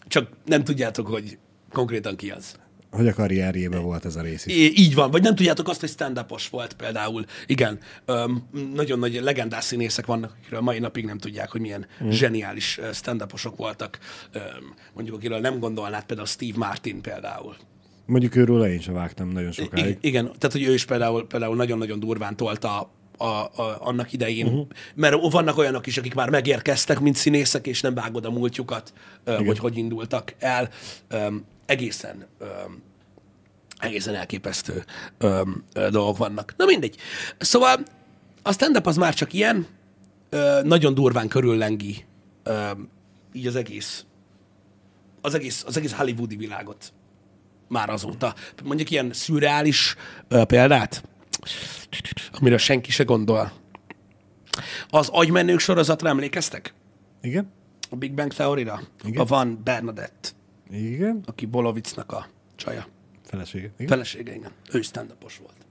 csak nem tudjátok, hogy konkrétan ki az. Hogy a karrierjében volt ez a rész is. I- így van, vagy nem tudjátok azt, hogy stand volt például. Igen, öm, nagyon nagy legendás színészek vannak, akikről mai napig nem tudják, hogy milyen mm. zseniális stand voltak. Öm, mondjuk, akiről nem gondolnád, például Steve Martin például. Mondjuk őről én sem vágtam nagyon I- sokáig. igen, tehát hogy ő is például, például nagyon-nagyon durván tolta a, a, annak idején, uh-huh. mert vannak olyanok is, akik már megérkeztek, mint színészek, és nem vágod a múltjukat, ö, hogy hogy indultak el. Egészen öm, egészen elképesztő ö, dolgok vannak. Na mindegy. Szóval a stand-up az már csak ilyen, ö, nagyon durván körüllengi öm, így az egész, az egész, az egész hollywoodi világot már azóta. Mondjuk ilyen szürreális ö, példát, amire senki se gondol. Az agymenők sorozatra emlékeztek? Igen? A Big Bang Theory-ra? Igen. A van Bernadette, Igen? aki Bolovicnak a csaja. Felesége. Igen? Felesége, igen. Ő stand volt.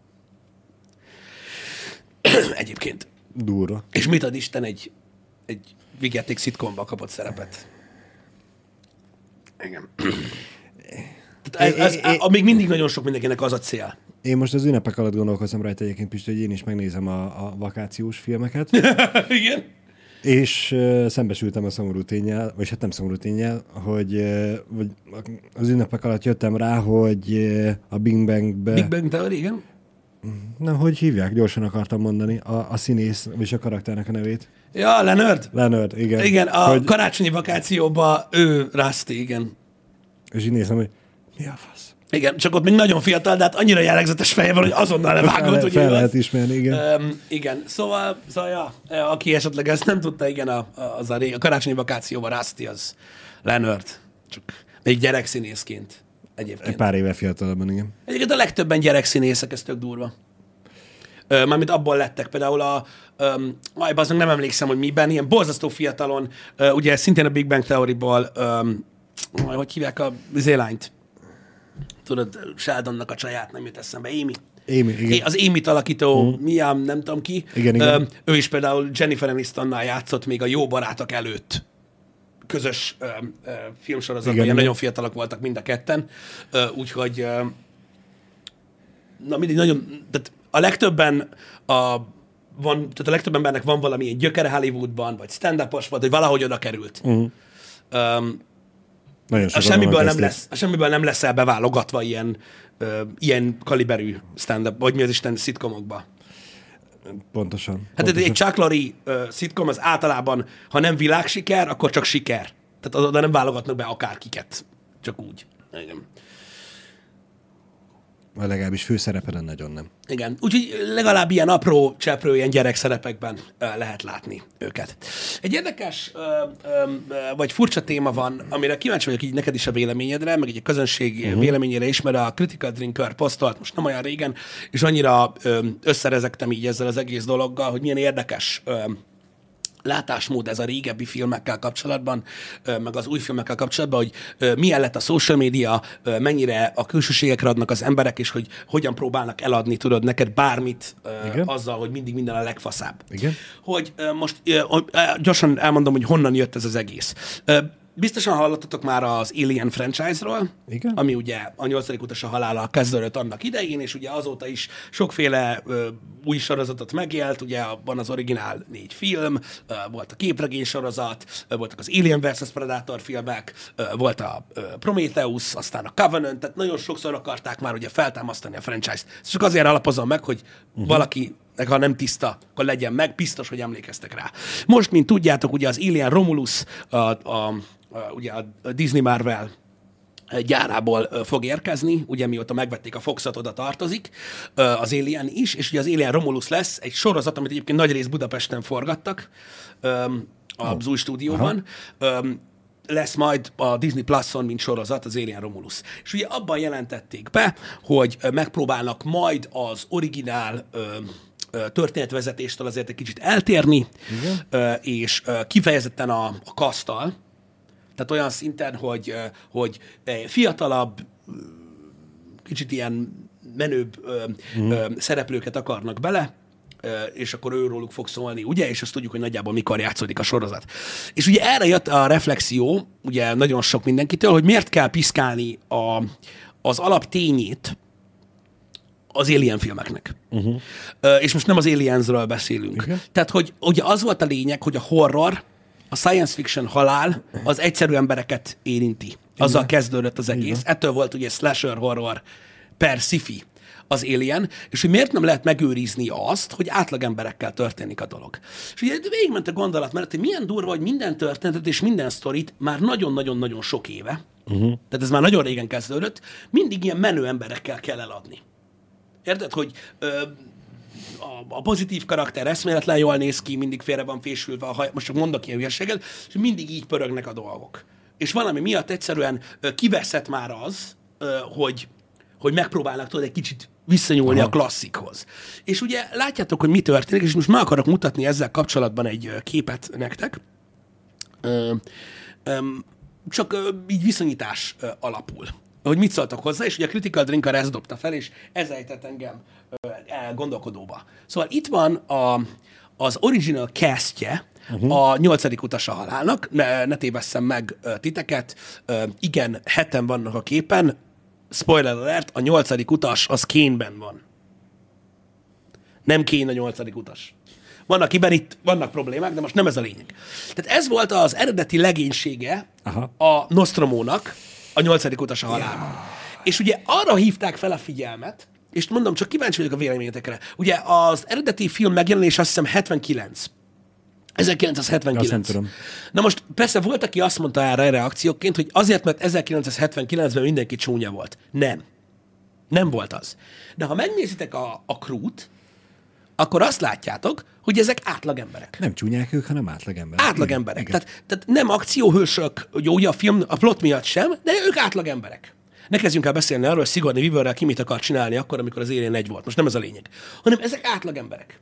Egyébként. Durva. És mit ad Isten egy, egy vigyáték szitkomba kapott szerepet? Igen. Tehát ez, ez, é- a, még mindig nagyon sok mindenkinek az a cél. Én most az ünnepek alatt gondolkozom rajta egyébként, Pisti, hogy én is megnézem a, a vakációs filmeket, Igen. És uh, szembesültem a szomorú tényel, vagy hát nem szomorú tényel, hogy, uh, hogy az ünnepek alatt jöttem rá, hogy uh, a Big Bangbe Big Bang Theory, igen. Na, hogy hívják? Gyorsan akartam mondani. A, a színész, és a karakternek a nevét. Ja, Leonard? Leonard, igen. Igen, a Hogy, karácsonyi vakációban ő Rusty, igen. és így nézem, hogy mi a fasz? Igen, csak ott még nagyon fiatal, de hát annyira jellegzetes feje van, hogy azonnal levágott, le, hogy fel lehet ismerni, igen. Um, igen, szóval, szóval ja, aki esetleg ezt nem tudta, igen, a, az a, ré, a karácsonyi vakációban Rusty az Leonard, csak még gyerekszínészként egyébként. Egy pár éve fiatalabban, igen. Egyébként a legtöbben gyerekszínészek, ez tök durva. Mármint abból lettek, például a, öm, aj, bazdmeg nem emlékszem, hogy miben, ilyen borzasztó fiatalon, ö, ugye szintén a Big Bang Theory-ból, aj, hogy hívják a zélányt? Tudod, Sheldonnak a csaját nem jut eszembe, Amy. Amy, igen. Az Amy-t alakító, mm. Miam, nem tudom ki. Igen, igen. Öm, ő is például Jennifer Anistonnal játszott még a Jó Barátok előtt közös ö, ö, filmsorozatban, Igen, ilyen igen. nagyon fiatalok voltak mind a ketten, ö, úgyhogy ö, na mindig nagyon, tehát a legtöbben a, van, tehát a legtöbb embernek van valamilyen gyökere Hollywoodban, vagy stand volt, vagy valahogy oda került. Uh-huh. Um, Nagyon a semmiből nem, lesz, a semmiből nem leszel beválogatva ilyen, ö, ilyen kaliberű stand-up, vagy mi az Isten szitkomokba. Pontosan. Hát pontosan. egy Chuck Lorre szitkom az általában, ha nem világsiker, akkor csak siker. Tehát oda nem válogatnak be akárkiket. Csak úgy. Igen. Vagy legalábbis főszerepeden nagyon nem. Igen. Úgyhogy legalább ilyen apró, cseprő, ilyen gyerekszerepekben lehet látni őket. Egy érdekes, vagy furcsa téma van, amire kíváncsi vagyok így neked is a véleményedre, meg egy a közönség uh-huh. véleményére is, mert a Critical Drinker posztolt most nem olyan régen, és annyira összerezektem így ezzel az egész dologgal, hogy milyen érdekes látásmód ez a régebbi filmekkel kapcsolatban, meg az új filmekkel kapcsolatban, hogy milyen lett a social media, mennyire a külsőségekre adnak az emberek, és hogy hogyan próbálnak eladni, tudod, neked bármit Igen. azzal, hogy mindig minden a legfaszább. Igen. Hogy most gyorsan elmondom, hogy honnan jött ez az egész. Biztosan hallottatok már az Alien franchise-ról, Igen. ami ugye a nyolcadik utas a halála kezdődött annak idején, és ugye azóta is sokféle ö, új sorozatot megélt, ugye van az originál négy film, ö, volt a képregény sorozat, ö, voltak az Alien vs. Predator filmek, ö, volt a ö, Prometheus, aztán a Covenant, tehát nagyon sokszor akarták már ugye feltámasztani a franchise-t. Csak azért alapozom meg, hogy uh-huh. valaki ha nem tiszta, akkor legyen meg, biztos, hogy emlékeztek rá. Most, mint tudjátok, ugye az Alien Romulus, a, a, ugye a Disney Marvel gyárából fog érkezni, ugye mióta megvették a Foxot, oda tartozik, az Alien is, és ugye az Alien Romulus lesz egy sorozat, amit egyébként nagy rész Budapesten forgattak öm, az új stúdióban. Öm, lesz majd a Disney Plus-on, mint sorozat, az Alien Romulus. És ugye abban jelentették be, hogy megpróbálnak majd az originál történetvezetéstől azért egy kicsit eltérni, ö, és kifejezetten a, a kasztal, tehát olyan szinten, hogy, hogy fiatalabb, kicsit ilyen menőbb ö, szereplőket akarnak bele, és akkor őróluk fog szólni, ugye? És azt tudjuk, hogy nagyjából mikor játszódik a sorozat. És ugye erre jött a reflexió, ugye nagyon sok mindenkitől, hogy miért kell piszkálni a, az alaptényét az Alien filmeknek. Uh-huh. És most nem az Aliensről beszélünk. Igen. Tehát, hogy ugye az volt a lényeg, hogy a horror, a science fiction halál az egyszerű embereket érinti. Azzal kezdődött az egész. Ettől volt ugye slasher horror per sci-fi az Alien, és hogy miért nem lehet megőrizni azt, hogy átlag emberekkel történik a dolog. És ugye végigment a gondolat, mert hogy milyen durva, hogy minden történetet és minden sztorit már nagyon-nagyon-nagyon sok éve, uh-huh. tehát ez már nagyon régen kezdődött, mindig ilyen menő emberekkel kell eladni. Érted, hogy ö, a, a pozitív karakter eszméletlen jól néz ki, mindig félre van fésülve, a haj, most csak mondok ilyen hülyeséget, és mindig így pörögnek a dolgok. És valami miatt egyszerűen kiveszett már az, hogy, hogy megpróbálnak tudod egy kicsit visszanyúlni Aha. a klasszikhoz. És ugye látjátok, hogy mi történik, és most meg akarok mutatni ezzel kapcsolatban egy képet nektek. Ö, ö, csak ö, így viszonyítás ö, alapul. Hogy mit szóltak hozzá, és ugye a Critical Drinker ezt dobta fel, és ez ejtett engem gondolkodóba. Szóval itt van a, az original castje uh-huh. a nyolcadik utas a halálnak, ne, ne tévesszem meg titeket, igen, heten vannak a képen, spoiler alert, a nyolcadik utas az Kénben van. Nem Kén a nyolcadik utas. Van, akiben itt vannak problémák, de most nem ez a lényeg. Tehát ez volt az eredeti legénysége Aha. a Nostromónak, a nyolcadik utas a halálban. És ugye arra hívták fel a figyelmet, és mondom, csak kíváncsi vagyok a véleményetekre. Ugye az eredeti film megjelenés azt hiszem 79. 1979. Azt tudom. Na most persze volt, aki azt mondta erre reakcióként, hogy azért, mert 1979-ben mindenki csúnya volt. Nem. Nem volt az. De ha megnézitek a, a krút, akkor azt látjátok, hogy ezek átlag emberek. Nem csúnyák ők, hanem átlagemberek. Átlag Igen. Tehát, tehát nem akcióhősök, ugye a film, a plot miatt sem, de ők átlag emberek. Ne kezdjünk el beszélni arról, hogy Sigourney Weaverrel ki mit akar csinálni akkor, amikor az élén egy volt. Most nem ez a lényeg. Hanem ezek átlag emberek.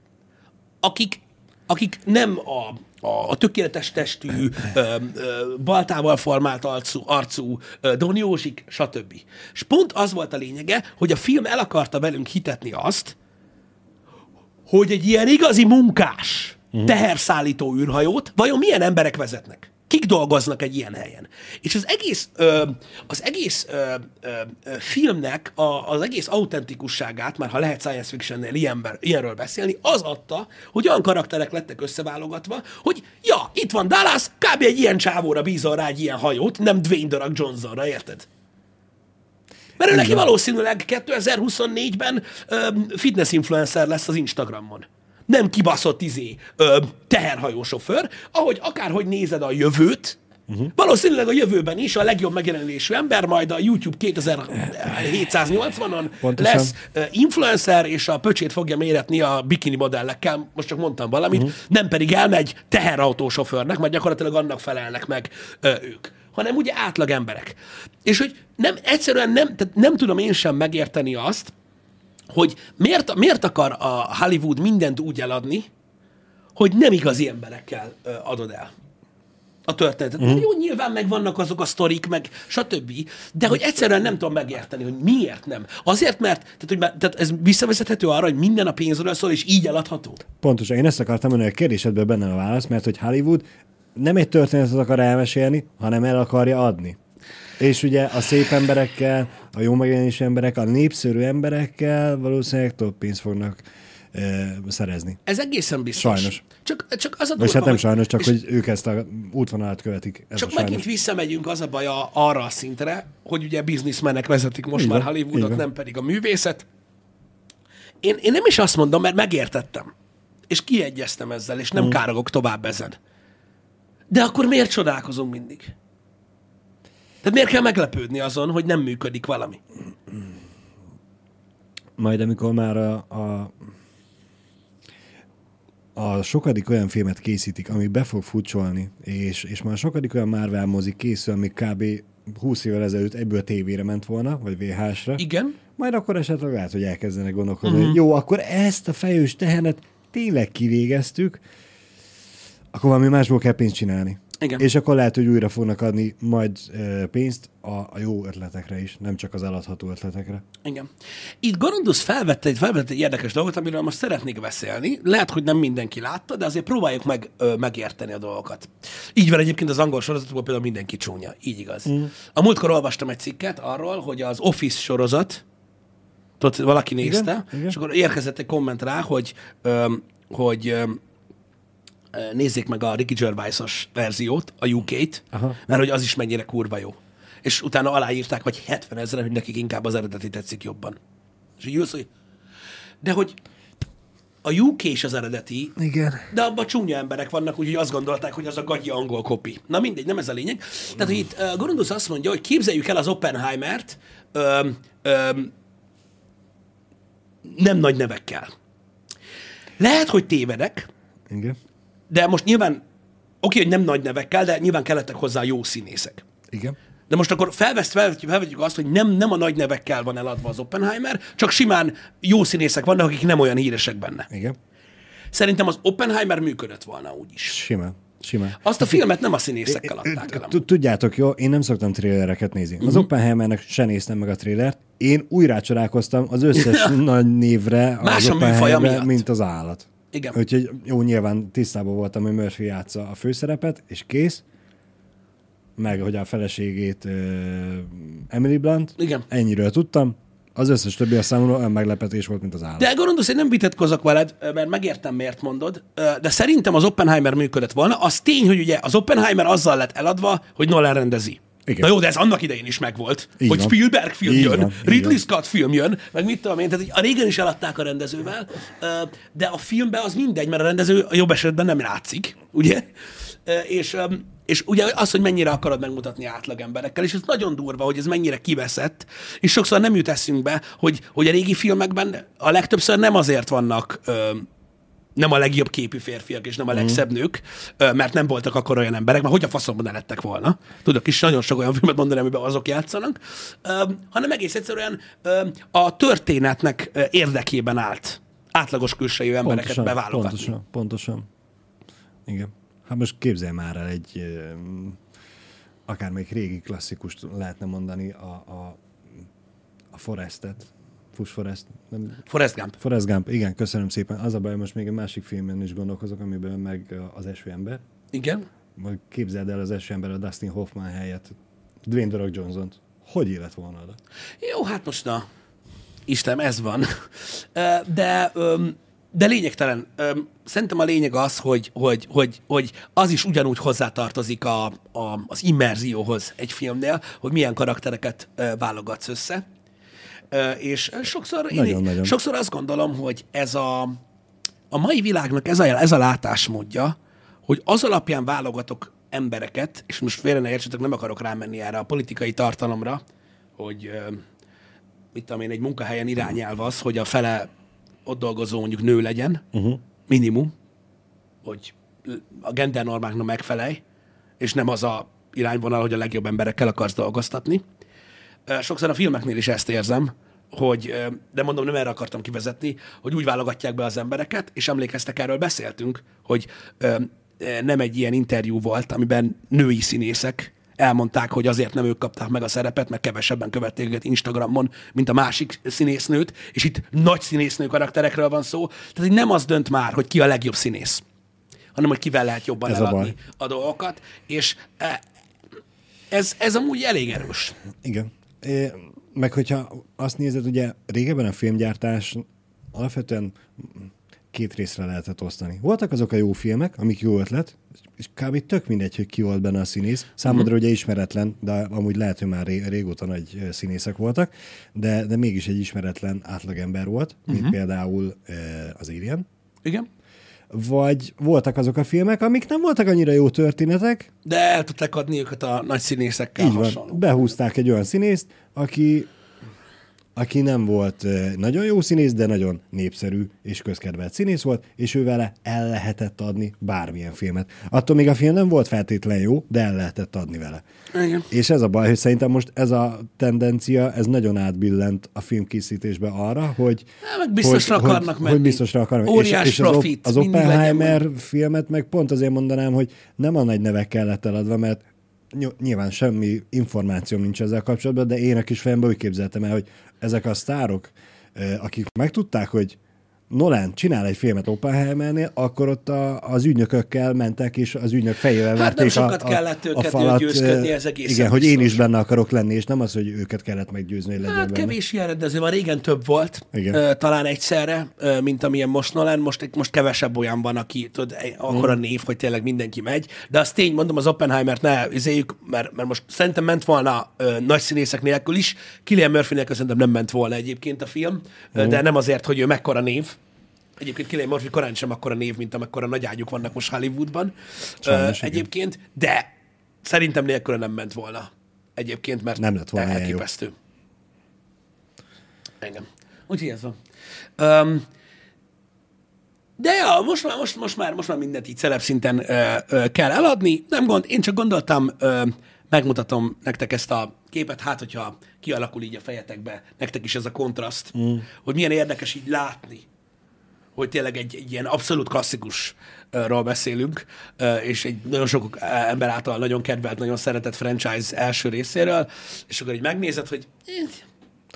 Akik, akik nem a, a, a tökéletes testű, ö, ö, baltával formált arcú, arcú ö, Don Józsik, stb. És pont az volt a lényege, hogy a film el akarta velünk hitetni azt, hogy egy ilyen igazi munkás teherszállító űrhajót vajon milyen emberek vezetnek? Kik dolgoznak egy ilyen helyen? És az egész, ö, az egész ö, ö, filmnek a, az egész autentikusságát, már ha lehet science fictionnél ilyenber, ilyenről beszélni, az adta, hogy olyan karakterek lettek összeválogatva, hogy ja, itt van Dallas, kb. egy ilyen csávóra bízol rá egy ilyen hajót, nem Dwayne The Rock Johnsonra, érted? Mert ő neki valószínűleg 2024-ben ö, fitness influencer lesz az Instagramon. Nem kibaszott izé ö, teherhajósofőr, ahogy akárhogy nézed a jövőt, uh-huh. valószínűleg a jövőben is a legjobb megjelenésű ember majd a YouTube 2780-on Pontosan. lesz influencer, és a pöcsét fogja méretni a bikini modellekkel, most csak mondtam valamit, uh-huh. nem pedig elmegy teherautósofőrnek, mert gyakorlatilag annak felelnek meg ö, ők hanem ugye átlag emberek. És hogy nem, egyszerűen nem, tehát nem tudom én sem megérteni azt, hogy miért, miért akar a Hollywood mindent úgy eladni, hogy nem igazi emberekkel adod el a történetet. Mm. Jó, nyilván meg vannak azok a sztorik, meg stb. De hogy egyszerűen nem tudom megérteni, hogy miért nem. Azért, mert tehát, hogy tehát ez visszavezethető arra, hogy minden a pénzről szól, és így eladható. Pontosan, én ezt akartam mondani, a kérdésedben benne a válasz, mert hogy Hollywood nem egy történetet akar elmesélni, hanem el akarja adni. És ugye a szép emberekkel, a jó megjelenésű emberek, a népszerű emberekkel valószínűleg több pénzt fognak e, szerezni. Ez egészen biztos. Sajnos. Csak, csak az a durva, hát nem sajnos, csak hogy ők ezt a útvonalat követik. Ez Csak sajnos. megint visszamegyünk, az a baj a, arra a szintre, hogy ugye bizniszmenek vezetik most Így már Hollywoodot, van. nem pedig a művészet. Én, én nem is azt mondom, mert megértettem. És kiegyeztem ezzel, és nem Mm. károgok tovább ezen. De akkor miért csodálkozunk mindig? Tehát miért kell meglepődni azon, hogy nem működik valami? Majd amikor már a, a, a sokadik olyan filmet készítik, ami be fog futcsolni, és, és már sokadik olyan Marvel mozik készül, ami kb. 20 évvel ezelőtt ebből tévére ment volna, vagy VHS-re. Igen? Majd akkor esetleg lehet, hogy elkezdenek gondolkodni, uh-huh. hogy jó, akkor ezt a fejős tehenet tényleg kivégeztük, akkor valami másból kell pénzt csinálni. Igen. És akkor lehet, hogy újra fognak adni majd e, pénzt a, a jó ötletekre is, nem csak az eladható ötletekre. Igen. Itt Gorondus felvette egy, felvette egy érdekes dolgot, amiről most szeretnék beszélni. Lehet, hogy nem mindenki látta, de azért próbáljuk meg, ö, megérteni a dolgokat. Így van egyébként az angol sorozatokból például mindenki csúnya. Így igaz. Mm. A múltkor olvastam egy cikket arról, hogy az Office sorozat, tudod, valaki nézte, igen. és akkor érkezett egy komment rá, hogy, öm, hogy ö, nézzék meg a Ricky Gervais-os verziót, a UK-t, Aha. mert hogy az is mennyire kurva jó. És utána aláírták, vagy 70 ezeren, hogy nekik inkább az eredeti tetszik jobban. És így ülsz, hogy... De hogy a UK is az eredeti, Igen. de abban csúnya emberek vannak, úgyhogy azt gondolták, hogy az a gagyi angol kopi. Na mindegy, nem ez a lényeg. Tehát, hogy itt uh, Gorondus azt mondja, hogy képzeljük el az Oppenheimert öm, öm, nem nagy nevekkel. Lehet, hogy tévedek, Igen. De most nyilván, oké, hogy nem nagy nevekkel, de nyilván kellettek hozzá jó színészek. Igen. De most akkor felveszt, felvetjük, felvetjük azt, hogy nem, nem a nagy nevekkel van eladva az Oppenheimer, csak simán jó színészek vannak, akik nem olyan híresek benne. Igen. Szerintem az Oppenheimer működött volna úgy is. Simán. Simán. Azt a filmet nem a színészekkel adták el. Tudjátok, jó, én nem szoktam trélereket nézni. Az Oppenheimernek se néztem meg a trélert. Én újra csodálkoztam az összes nagy névre Más az a műfaja miatt. mint az állat. Igen. Úgyhogy jó, nyilván tisztában voltam, hogy Murphy játsza a főszerepet, és kész. Meg, hogy a feleségét uh, Emily Blunt. Igen. Ennyiről tudtam. Az összes többi a számomra olyan meglepetés volt, mint az állat. De Gorondus, én nem vitatkozok veled, mert megértem, miért mondod, de szerintem az Oppenheimer működött volna. Az tény, hogy ugye az Oppenheimer azzal lett eladva, hogy Nolan rendezi. Igen. Na jó, de ez annak idején is megvolt, Így hogy van. Spielberg film Így jön, van, Ridley van. Scott film jön, meg mit tudom én, tehát a régen is eladták a rendezővel, de a filmben az mindegy, mert a rendező a jobb esetben nem látszik, ugye? És, és ugye az, hogy mennyire akarod megmutatni átlag emberekkel, és ez nagyon durva, hogy ez mennyire kiveszett, és sokszor nem jut eszünkbe, hogy, hogy a régi filmekben a legtöbbször nem azért vannak nem a legjobb képű férfiak, és nem a legszebb nők, mert nem voltak akkor olyan emberek, mert hogy a faszomban ne lettek volna. Tudok is nagyon sok olyan filmet mondani, amiben azok játszanak, hanem egész egyszerűen a történetnek érdekében állt átlagos külsejű embereket Pontosan, beválogatni. pontosan, pontosan. Igen. Hát most képzelj már el egy, akármelyik régi klasszikust lehetne mondani, a, a, a Forestet. Fuss Forest. Nem, Forrest Gump. Forrest Gump, igen, köszönöm szépen. Az a baj, most még egy másik filmen is gondolkozok, amiben meg az eső ember. Igen. Majd képzeld el az eső ember a Dustin Hoffman helyett. Dwayne The Rock Johnson-t. Hogy élet volna oda? Jó, hát most na, Istenem, ez van. De, de lényegtelen. Szerintem a lényeg az, hogy, hogy, hogy, hogy az is ugyanúgy hozzátartozik a, a, az immerzióhoz egy filmnél, hogy milyen karaktereket válogatsz össze. És sokszor, én, Nagyon-nagyon. sokszor azt gondolom, hogy ez a, a mai világnak ez a, ez a látásmódja, hogy az alapján válogatok embereket, és most félre ne értsetek, nem akarok rámenni erre a politikai tartalomra, hogy mit tudom én, egy munkahelyen irányelv az, hogy a fele ott dolgozó mondjuk nő legyen, uh-huh. minimum, hogy a gendernormáknak megfelelj, és nem az a irányvonal, hogy a legjobb emberekkel akarsz dolgoztatni. Sokszor a filmeknél is ezt érzem, hogy, de mondom, nem erre akartam kivezetni, hogy úgy válogatják be az embereket, és emlékeztek, erről beszéltünk, hogy nem egy ilyen interjú volt, amiben női színészek elmondták, hogy azért nem ők kapták meg a szerepet, mert kevesebben követték őket Instagramon, mint a másik színésznőt, és itt nagy színésznő karakterekről van szó. Tehát nem az dönt már, hogy ki a legjobb színész, hanem hogy kivel lehet jobban Ez a eladni baj. a dolgokat, és eh, ez, ez amúgy elég erős. Igen. É, meg hogyha azt nézed, ugye régebben a filmgyártás alapvetően két részre lehetett osztani. Voltak azok a jó filmek, amik jó ötlet, és kb. tök mindegy, hogy ki volt benne a színész. Számodra uh-huh. ugye ismeretlen, de amúgy lehet, hogy már ré- régóta nagy színészek voltak, de, de mégis egy ismeretlen átlagember volt, mint uh-huh. például uh, az Alien. Igen. Vagy voltak azok a filmek, amik nem voltak annyira jó történetek, De el tudták adni őket a nagy színészekkel így van. hasonló. Behúzták egy olyan színészt, aki, aki nem volt nagyon jó színész, de nagyon népszerű és közkedvelt színész volt, és ő vele el lehetett adni bármilyen filmet. Attól még a film nem volt feltétlen jó, de el lehetett adni vele. Igen. És ez a baj, hogy szerintem most ez a tendencia, ez nagyon átbillent a filmkészítésbe arra, hogy... Há, meg biztosra hogy, akarnak hogy, menni. Hogy biztosra akarnak. Óriás és, és az, profit, az legyen Oppenheimer filmet meg pont azért mondanám, hogy nem a nagy nevek kellett eladva, mert ny- nyilván semmi információm nincs ezzel kapcsolatban, de én a kis fejemben úgy képzeltem el, hogy ezek a sztárok, eh, akik megtudták, hogy Nolan csinál egy filmet Oppenheimernél, akkor ott a, az ügynökökkel mentek, és az ügynök fejével Hát nem sokat a, a, kellett a őket falat. győzködni, ez egészen Igen, hogy én is biztos. benne akarok lenni, és nem az, hogy őket kellett meggyőzni, hogy legyen Hát benne. kevés ilyen rendező van, régen több volt, Igen. talán egyszerre, mint amilyen most Nolan, most, most kevesebb olyan van, aki tudod, egy- akkora Mm. név, hogy tényleg mindenki megy, de az tény, mondom, az Oppenheimert ne izéljük, mert, mert most szerintem ment volna ö, nagy színészek nélkül is, Killian Murphy nélkül szerintem nem ment volna egyébként a film, Mm. de nem azért, hogy ő mekkora név, Egyébként Killian Murphy korán sem akkora név, mint amekkora nagy ágyuk vannak most Hollywoodban. Sajnos, igen. egyébként, de szerintem nélkül nem ment volna. Egyébként, mert Nem lett volna elképesztő. Engem. Úgyhogy ez van. Um, de ja, most már, most, most már, most már mindent így celeb szinten ö, ö, kell eladni. Nem gond, én csak gondoltam, ö, megmutatom nektek ezt a képet, hát hogyha kialakul így a fejetekbe, nektek is ez a kontraszt, mm. hogy milyen érdekes így látni, hogy tényleg egy, egy ilyen abszolút klasszikusról beszélünk, ö, és egy nagyon sok ember által nagyon kedvelt, nagyon szeretett franchise első részéről, és akkor így megnézed, hogy eh,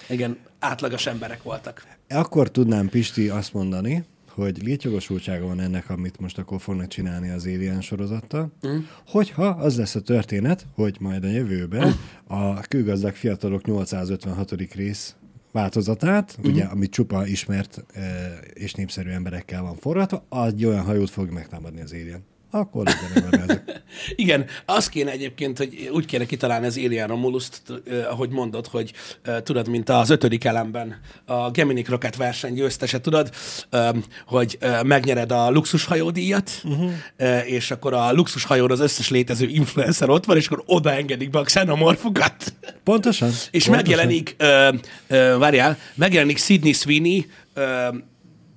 igen, átlagos emberek voltak. Akkor tudnám Pisti azt mondani, hogy létjogosultsága van ennek, amit most akkor fognak csinálni az Alien sorozattal, mm. hogyha az lesz a történet, hogy majd a jövőben a kőgazdag fiatalok 856. rész változatát, mm. ugye, amit csupa ismert és népszerű emberekkel van forgatva, az egy olyan hajót fog megtámadni az Alien. Akkor legyen ezek. Igen, az kéne egyébként, hogy úgy kéne kitalálni az Alien Romulus-t, eh, ahogy mondod, hogy eh, tudod, mint az ötödik elemben a Gemini Rocket verseny győztese, tudod, eh, hogy eh, megnyered a luxushajódíjat, uh-huh. eh, és akkor a luxushajóra az összes létező influencer ott van, és akkor odaengedik be a xenomorfokat. Pontosan. És pontosan. megjelenik, ö, ö, várjál, megjelenik Sidney Sweeney, ö,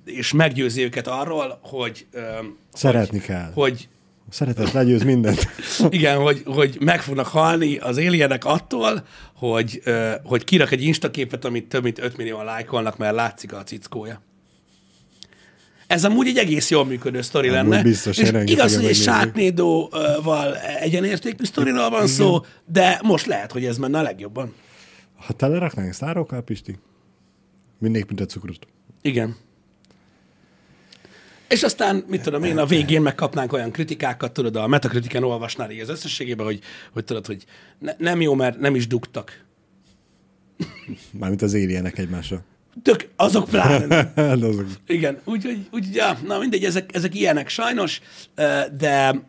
és meggyőzi őket arról, hogy, Szeretni kell. hogy Szeretet legyőz mindent. igen, hogy, hogy meg fognak halni az alienek attól, hogy, hogy kirak egy instaképet, amit több mint 5 millióan lájkolnak, mert látszik a cickója. Ez amúgy egy egész jól működő sztori Amúgy lenne. biztos, és hogy igaz, hogy egy. Sharknado-val egyenértékű sztoriról van szó, de most lehet, hogy ez menne a legjobban. Ha teleraknánk sztárokkal, Pisti, mindig, mint a cukrot. Igen. És aztán, mit tudom én, a végén megkapnánk olyan kritikákat, tudod, a metakritiken olvasnál így az összességében, hogy, hogy tudod, hogy ne, nem jó, mert nem is dugtak. Mármint az éljenek egymásra. Tök, azok pláne. Hát azok. Igen, úgyhogy, úgy, ja, na mindegy, ezek, ezek ilyenek sajnos, de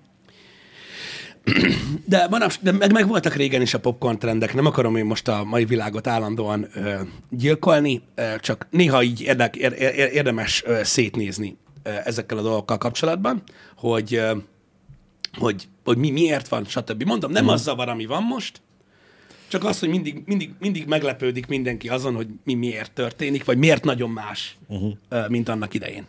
de, manaps, de meg, meg voltak régen is a popcorn trendek, nem akarom én most a mai világot állandóan ö, gyilkolni, ö, csak néha így érdek, ér, ér, érdemes ö, szétnézni ezekkel a dolgokkal kapcsolatban, hogy, hogy, hogy mi miért van, stb. Mondom, nem az zavar, ami van most, csak az, hogy mindig, mindig, mindig meglepődik mindenki azon, hogy mi miért történik, vagy miért nagyon más, uh-huh. mint annak idején.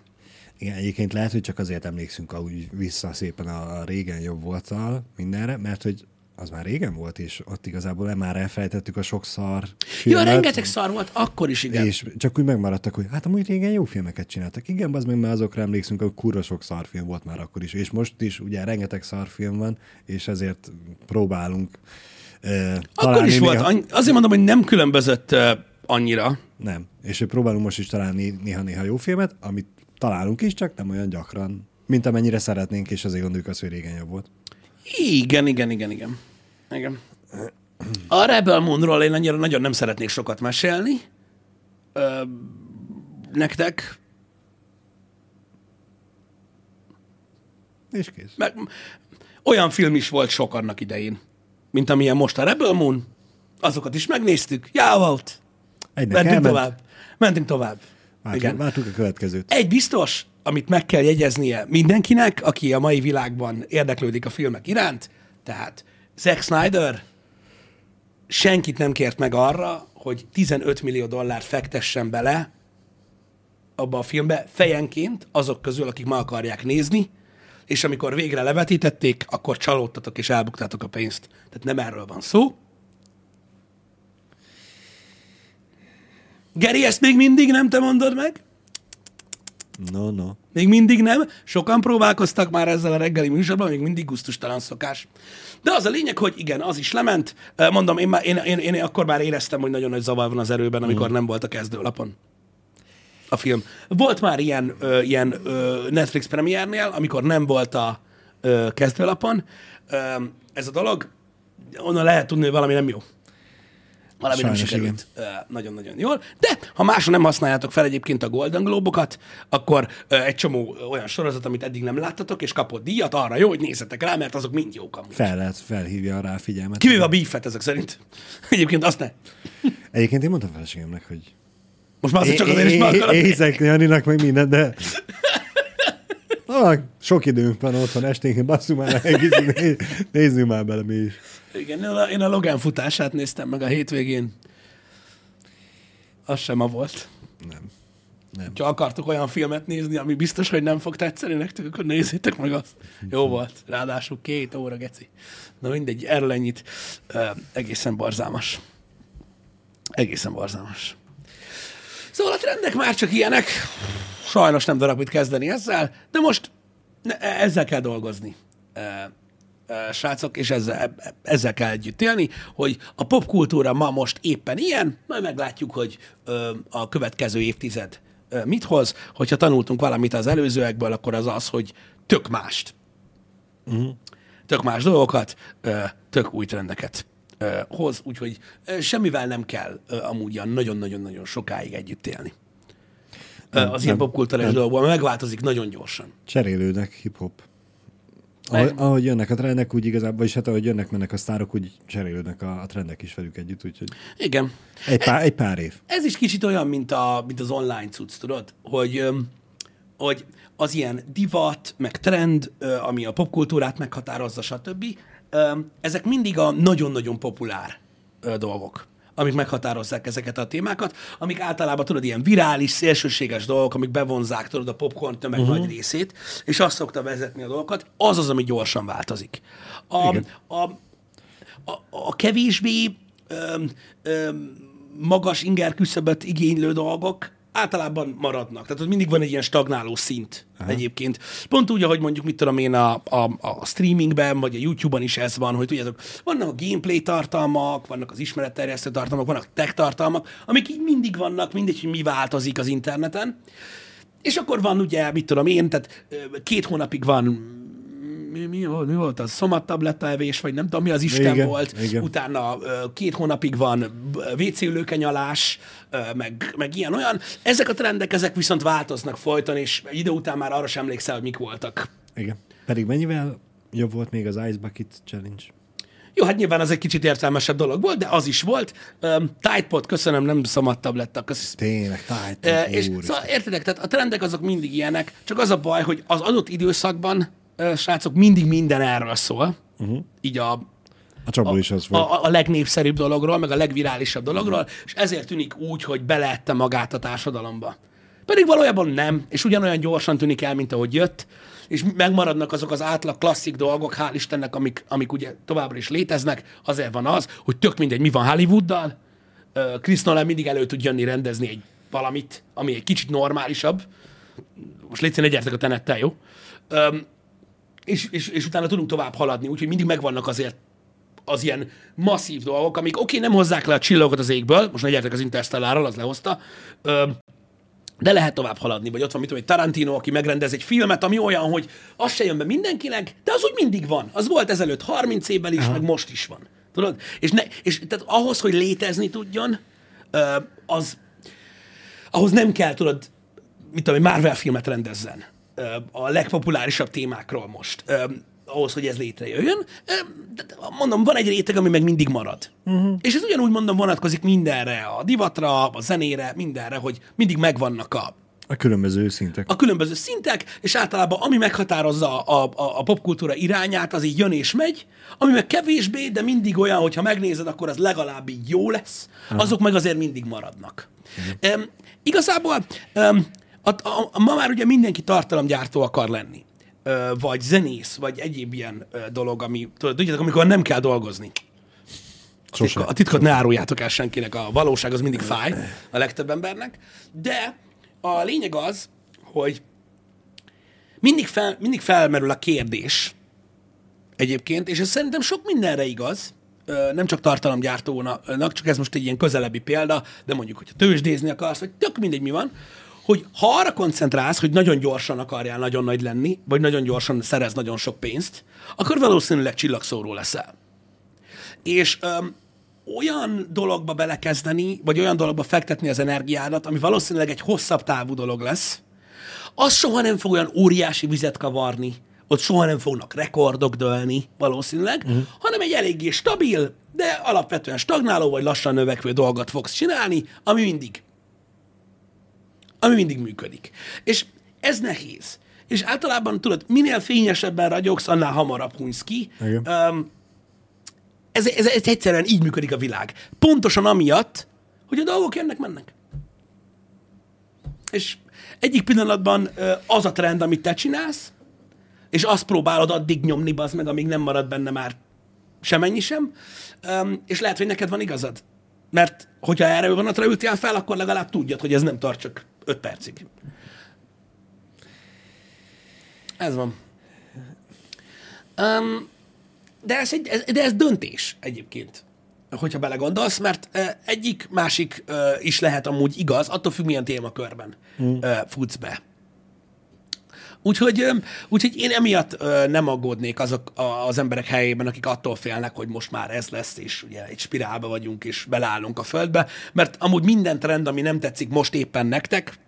Igen, egyébként lehet, hogy csak azért emlékszünk úgy vissza szépen a, a régen jobb voltal mindenre, mert hogy az már régen volt, és ott igazából már elfelejtettük a sok szar Ja, filmet, rengeteg szar volt, akkor is igen. És csak úgy megmaradtak, hogy hát amúgy régen jó filmeket csináltak. Igen, az meg már azokra emlékszünk, hogy kurva sok szarfilm volt már akkor is. És most is ugye rengeteg szarfilm van, és ezért próbálunk uh, Akkor is volt, annyi, azért mondom, hogy nem különbözött uh, annyira. Nem. És próbálunk most is találni néha-néha jó filmet, amit találunk is, csak nem olyan gyakran, mint amennyire szeretnénk, és azért gondoljuk azt, hogy régen jobb volt. Igen, igen, igen, igen. igen. A Rebel Moonról én annyira nagyon nem szeretnék sokat mesélni. Ö, nektek. És kész. Meg, olyan film is volt sok annak idején, mint amilyen most a Rebel Moon. Azokat is megnéztük. Já, volt. Egynek Mentünk elment, tovább. Mentünk tovább. Igen. vártuk a következőt. Egy biztos, amit meg kell jegyeznie mindenkinek, aki a mai világban érdeklődik a filmek iránt, tehát Zack Snyder senkit nem kért meg arra, hogy 15 millió dollárt fektessen bele abba a filmbe fejenként azok közül, akik ma akarják nézni, és amikor végre levetítették, akkor csalódtatok és elbuktátok a pénzt. Tehát nem erről van szó. Geri, ezt még mindig nem te mondod meg? No, no. Még mindig nem. Sokan próbálkoztak már ezzel a reggeli műsorban, még mindig gusztustalan szokás. De az a lényeg, hogy igen, az is lement. Mondom, én, már, én, én, én akkor már éreztem, hogy nagyon nagy zavar van az erőben, amikor nem volt a kezdőlapon a film. Volt már ilyen, ö, ilyen ö, Netflix premiernél, amikor nem volt a ö, kezdőlapon. Ö, ez a dolog, onnan lehet tudni, hogy valami nem jó. Valami Sajnos nem sikerült nagyon-nagyon jól. De ha máshol nem használjátok fel egyébként a Golden Globokat, akkor egy csomó olyan sorozat, amit eddig nem láttatok, és kapott díjat, arra jó, hogy nézzetek rá, mert azok mind jók amúgy. Fel lehet, felhívja rá a figyelmet. Kivéve a beefet ezek szerint. Egyébként azt ne. Egyébként én mondtam feleségemnek, hogy Most már csak azért is meg én- hiszek Janinak meg minden, de... Ah, sok időnk van otthon esténként, basszunk már, nézzünk már bele mi is. Igen, én a, én a Logan futását néztem meg a hétvégén. Az sem ma volt. Nem. Nem. Ha akartok olyan filmet nézni, ami biztos, hogy nem fog tetszeni nektek, akkor nézzétek meg azt. Jó volt. Ráadásul két óra, geci. Na mindegy, erről ennyit. Uh, egészen barzalmas. Egészen barzalmas. Szóval a trendek már csak ilyenek. Sajnos nem darab mit kezdeni ezzel, de most ne- ezzel kell dolgozni. Srácok, és ezzel, ezzel kell együtt élni, hogy a popkultúra ma most éppen ilyen, majd meglátjuk, hogy a következő évtized mit hoz. Hogyha tanultunk valamit az előzőekből, akkor az az, hogy tök mást. Uh-huh. Tök más dolgokat, tök új trendeket hoz, úgyhogy semmivel nem kell amúgy ilyen nagyon-nagyon-nagyon sokáig együtt élni. Az ilyen nem, popkultúrás nem. dolgokban megváltozik nagyon gyorsan. Cserélődnek hip-hop. Ahogy, ahogy jönnek a trendek, úgy igazából, és hát ahogy jönnek, mennek a sztárok, úgy cserélődnek a, a trendek is velük együtt, úgyhogy Igen. egy pár, egy pár év. Ez is kicsit olyan, mint, a, mint az online cucc, tudod? Hogy, hogy az ilyen divat, meg trend, ami a popkultúrát meghatározza, stb. Ezek mindig a nagyon-nagyon populár dolgok amik meghatározzák ezeket a témákat, amik általában, tudod, ilyen virális, szélsőséges dolgok, amik bevonzák, tudod, a popcorn tömeg uh-huh. nagy részét, és azt szokta vezetni a dolgokat, az az, ami gyorsan változik. A, Igen. a, a, a kevésbé öm, öm, magas inger küszöböt igénylő dolgok általában maradnak. Tehát ott mindig van egy ilyen stagnáló szint Aha. egyébként. Pont úgy, ahogy mondjuk, mit tudom én, a, a, a streamingben, vagy a YouTube-on is ez van, hogy tudjátok, vannak a gameplay tartalmak, vannak az ismeretterjesztő tartalmak, vannak tech tartalmak, amik így mindig vannak, mindegy, hogy mi változik az interneten. És akkor van ugye, mit tudom én, tehát két hónapig van mi, mi, volt, mi volt az? Szomattabletta evés, vagy nem tudom, mi az Isten Igen, volt. igen. Utána két hónapig van WC ülőkenyalás, meg, meg ilyen-olyan. Ezek a trendek, ezek viszont változnak folyton, és idő után már arra sem emlékszel, hogy mik voltak. Igen. Pedig mennyivel jobb volt még az Ice Bucket Challenge? Jó, hát nyilván az egy kicsit értelmesebb dolog volt, de az is volt. Um, Tidepod, köszönöm, nem szomattabletta. Köszönöm. Tényleg, tájt. E, és szóval értedek, tehát a trendek azok mindig ilyenek, csak az a baj, hogy az adott időszakban, srácok, mindig minden erről szól. Uh-huh. Így a, A csapból is az volt. a, a legnépszerűbb dologról, meg a legvirálisabb dologról, és ezért tűnik úgy, hogy beleette magát a társadalomba. Pedig valójában nem, és ugyanolyan gyorsan tűnik el, mint ahogy jött, és megmaradnak azok az átlag klasszik dolgok, hál' Istennek, amik, amik ugye továbbra is léteznek, azért van az, hogy tök mindegy, mi van Hollywooddal, Chris Nolan mindig elő tud jönni rendezni egy valamit, ami egy kicsit normálisabb. Most légy színe, gyertek a tenettel, jó? Öm, és, és, és utána tudunk tovább haladni, úgyhogy mindig megvannak azért az ilyen masszív dolgok, amik oké, okay, nem hozzák le a csillagokat az égből, most ne az Interstellárral, az lehozta, Öm, de lehet tovább haladni, vagy ott van, mit tudom, egy Tarantino, aki megrendez egy filmet, ami olyan, hogy az se jön be mindenkinek, de az úgy mindig van. Az volt ezelőtt 30 évvel is, Aha. meg most is van. Tudod? És, ne, és tehát ahhoz, hogy létezni tudjon, ö, az ahhoz nem kell, tudod, mit tudom, egy Marvel filmet rendezzen ö, a legpopulárisabb témákról most, ahhoz, hogy ez létrejöjjön. Mondom, van egy réteg, ami meg mindig marad. Uh-huh. És ez ugyanúgy mondom vonatkozik mindenre, a divatra, a zenére, mindenre, hogy mindig megvannak a, A különböző szintek. a különböző szintek, és általában ami meghatározza a, a, a popkultúra irányát, az így jön és megy, ami meg kevésbé, de mindig olyan, hogy ha megnézed, akkor az legalább így jó lesz, azok meg azért mindig maradnak. Um, igazából um, a, a, a, ma már ugye mindenki tartalomgyártó akar lenni. Ö, vagy zenész, vagy egyéb ilyen ö, dolog, ami, tudod, tudjátok, amikor nem kell dolgozni. A, titka, a titkot ne áruljátok el senkinek, a valóság az mindig fáj a legtöbb embernek, de a lényeg az, hogy mindig, fel, mindig felmerül a kérdés egyébként, és ez szerintem sok mindenre igaz, nem csak tartalomgyártónak, csak ez most egy ilyen közelebbi példa, de mondjuk, hogyha tőzsdézni akarsz, vagy tök mindegy mi van, hogy ha arra koncentrálsz, hogy nagyon gyorsan akarjál nagyon nagy lenni, vagy nagyon gyorsan szerez nagyon sok pénzt, akkor valószínűleg csillagszóró leszel és öm, olyan dologba belekezdeni, vagy olyan dologba fektetni az energiádat, ami valószínűleg egy hosszabb távú dolog lesz, az soha nem fog olyan óriási vizet kavarni, ott soha nem fognak rekordok dőlni valószínűleg, uh-huh. hanem egy eléggé stabil, de alapvetően stagnáló vagy lassan növekvő dolgot fogsz csinálni, ami mindig, ami mindig működik. És ez nehéz. És általában tudod, minél fényesebben ragyogsz, annál hamarabb hunysz ki. Igen. Öm, ez, ez, ez egyszerűen így működik a világ. Pontosan amiatt, hogy a dolgok jönnek-mennek. És egyik pillanatban az a trend, amit te csinálsz, és azt próbálod addig nyomni, az meg, amíg nem marad benne már semennyi sem, és lehet, hogy neked van igazad. Mert hogyha erre vonatra ültél fel, akkor legalább tudjad, hogy ez nem tart csak 5 percig. Ez van. Um, de, ez egy, ez, de ez döntés egyébként, hogyha belegondolsz, mert uh, egyik, másik uh, is lehet amúgy igaz, attól függ, milyen témakörben uh, futsz be. Úgyhogy, úgyhogy én emiatt nem aggódnék azok a- az emberek helyében, akik attól félnek, hogy most már ez lesz, és ugye egy spirálba vagyunk, és beleállunk a földbe, mert amúgy minden trend, ami nem tetszik most éppen nektek,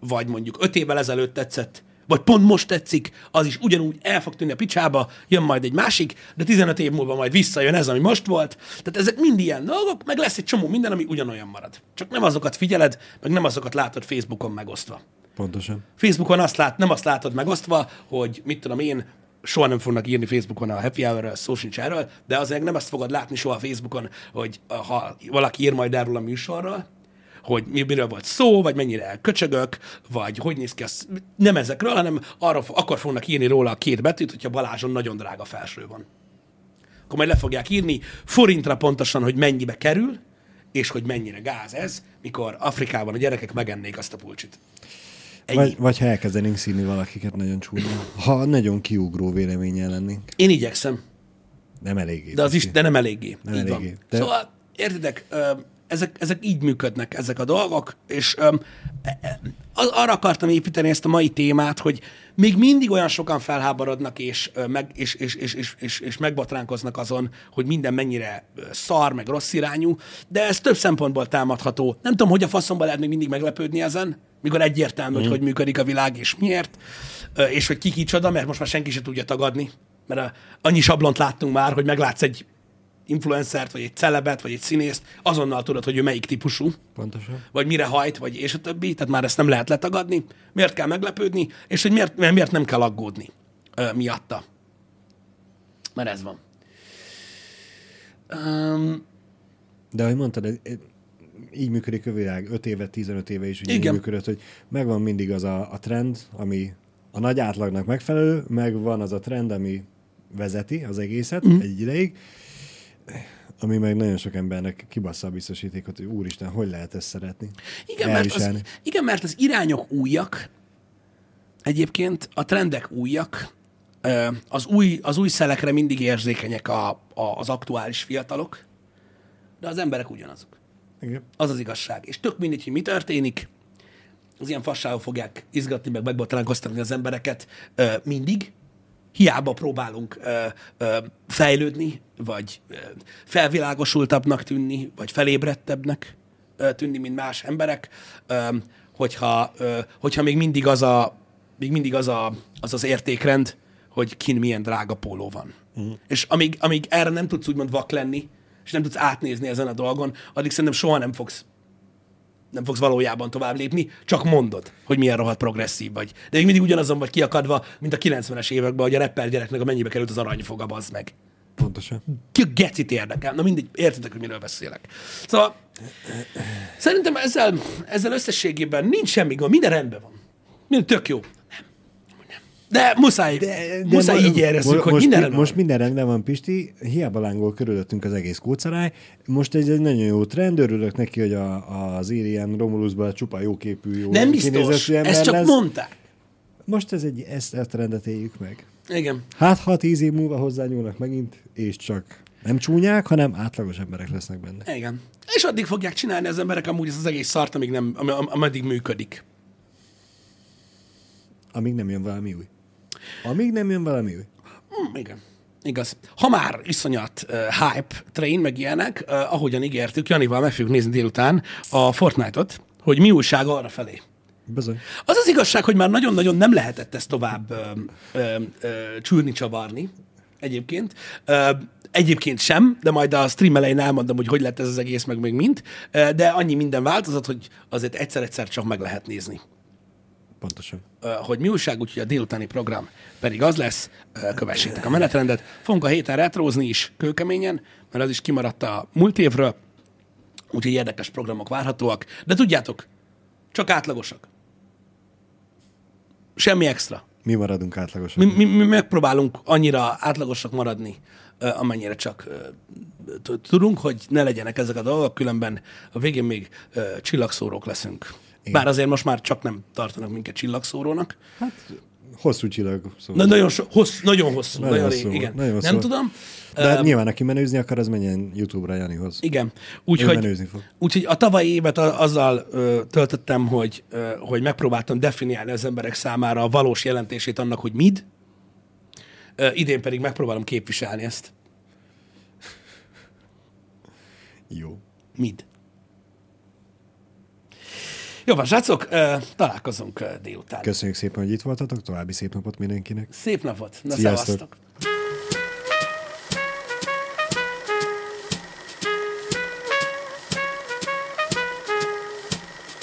vagy mondjuk öt évvel ezelőtt tetszett, vagy pont most tetszik, az is ugyanúgy el fog tűnni a picsába, jön majd egy másik, de 15 év múlva majd visszajön ez, ami most volt. Tehát ezek mind ilyen dolgok, meg lesz egy csomó minden, ami ugyanolyan marad. Csak nem azokat figyeled, meg nem azokat látod Facebookon megosztva. Pontosan. Facebookon azt lát, nem azt látod megosztva, hogy mit tudom én, soha nem fognak írni Facebookon a happy hour szó sincs erről, de azért nem azt fogod látni soha Facebookon, hogy ha valaki ír majd erről a műsorról, hogy mi- miről volt szó, vagy mennyire köcsögök, vagy hogy néz ki az. Nem ezekről, hanem arra, akkor fognak írni róla a két betűt, hogyha Balázson nagyon drága felső van. Akkor majd le fogják írni forintra pontosan, hogy mennyibe kerül, és hogy mennyire gáz ez, mikor Afrikában a gyerekek megennék azt a pulcsit. Ennyi. Vagy, vagy ha elkezdenénk színi valakiket nagyon csúnya. Ha nagyon kiugró véleményen lennénk. Én igyekszem. Nem eléggé. De, az is, de nem eléggé. Nem így eléggé. Van. De- Szóval, értitek, ezek, ezek így működnek, ezek a dolgok, és ö, az, arra akartam építeni ezt a mai témát, hogy még mindig olyan sokan felháborodnak, és, meg, és, és, és, és, és, és megbotránkoznak azon, hogy minden mennyire szar, meg rossz irányú, de ez több szempontból támadható. Nem tudom, hogy a faszomban lehet még mindig meglepődni ezen, mikor egyértelmű, hogy hogy működik a világ, és miért, és hogy ki kicsoda, mert most már senki se tudja tagadni, mert annyi sablont láttunk már, hogy meglátsz egy influencert, vagy egy celebet, vagy egy színészt, azonnal tudod, hogy ő melyik típusú, Pontosan. vagy mire hajt, vagy és a többi, tehát már ezt nem lehet letagadni, miért kell meglepődni, és hogy miért, miért nem kell aggódni ö, miatta. Mert ez van. Um, De ahogy mondtad, ez- így működik a világ. 5 éve, 15 éve is ugye így Igen. működött, hogy megvan mindig az a, a trend, ami a nagy átlagnak megfelelő, meg van az a trend, ami vezeti az egészet mm. egy ideig, ami meg nagyon sok embernek kibassza a biztosítékot, hogy úristen, hogy lehet ezt szeretni? igen, mert az, igen, mert az irányok újak, egyébként a trendek újak, az új, az új szelekre mindig érzékenyek a, a, az aktuális fiatalok, de az emberek ugyanazok. Igen. Az az igazság. És tök mindegy, hogy mi történik, az ilyen fasságok fogják izgatni, meg megbotránkoztatni az embereket mindig. Hiába próbálunk ö, ö, fejlődni, vagy ö, felvilágosultabbnak tűnni, vagy felébredtebbnek ö, tűnni, mint más emberek, ö, hogyha, ö, hogyha még mindig az a, még mindig az, a, az az értékrend, hogy kin milyen drága póló van. Uh-huh. És amíg, amíg erre nem tudsz úgymond vak lenni, és nem tudsz átnézni ezen a dolgon, addig szerintem soha nem fogsz nem fogsz valójában tovább lépni, csak mondod, hogy milyen rohadt progresszív vagy. De még mindig ugyanazon vagy kiakadva, mint a 90-es években, hogy a rapper gyereknek a mennyibe került az aranyfoga, bazd meg. Pontosan. Ki a gecit érdekel? Na mindig, értitek, hogy miről beszélek. Szóval szerintem ezzel, ezzel összességében nincs semmi gond, minden rendben van. Minden tök jó. De muszáj, de, de muszáj mo- így érezzük, mo- hogy most, minden most minden rendben van, Pisti, hiába lángol körülöttünk az egész kócaráj. Most ez egy nagyon jó trend, örülök neki, hogy a, az Alien Romulusban csupa jóképű, jó Nem biztos, ember ezt csak lesz. mondták. Most ez egy, ezt, ezt a trendet éljük meg. Igen. Hát, ha tíz év múlva hozzányúlnak megint, és csak nem csúnyák, hanem átlagos emberek lesznek benne. Igen. És addig fogják csinálni az emberek amúgy ezt az egész szart, amíg nem, am, am, ameddig működik. Amíg nem jön valami új. Amíg nem jön valami új. Hm, igen. Igaz. Ha már iszonyat uh, hype train, meg ilyenek, uh, ahogyan ígértük, Janival meg fogjuk nézni délután a Fortnite-ot, hogy mi újság arra felé. Bizony. Az az igazság, hogy már nagyon-nagyon nem lehetett ezt tovább ö, ö, ö, csúrni, csavarni egyébként. Ö, egyébként sem, de majd a stream elején elmondom, hogy hogy lett ez az egész, meg még mind. Ö, de annyi minden változott, hogy azért egyszer-egyszer csak meg lehet nézni Pontosan. Hogy mi újság, úgyhogy a délutáni program pedig az lesz, kövessétek a menetrendet. Fogunk a héten retrózni is kőkeményen, mert az is kimaradt a múlt évről, úgyhogy érdekes programok várhatóak. De tudjátok, csak átlagosak. Semmi extra. Mi maradunk átlagosan. Mi, mi, mi megpróbálunk annyira átlagosak maradni, amennyire csak tudunk, hogy ne legyenek ezek a dolgok, különben a végén még csillagszórók leszünk. Bár azért most már csak nem tartanak minket csillagszórónak. Hosszú csillag. Szóval. Na, nagyon, so, hossz, nagyon hosszú, nagyon, Nagyon hosszú rég, igen. nagyon hosszú nem tudom. De hát Ö, nyilván, aki menőzni akar, az menjen YouTube-ra Janihoz. igen. Úgyhogy, úgyhogy a tavalyi évet azzal ö, töltöttem, hogy, ö, hogy megpróbáltam definiálni az emberek számára a valós jelentését annak, hogy mid. Ö, idén pedig megpróbálom képviselni ezt. Jó. Mid. Jó van, srácok, találkozunk délután. Köszönjük szépen, hogy itt voltatok, további szép napot mindenkinek. Szép napot. Na, Sziasztok. szevasztok.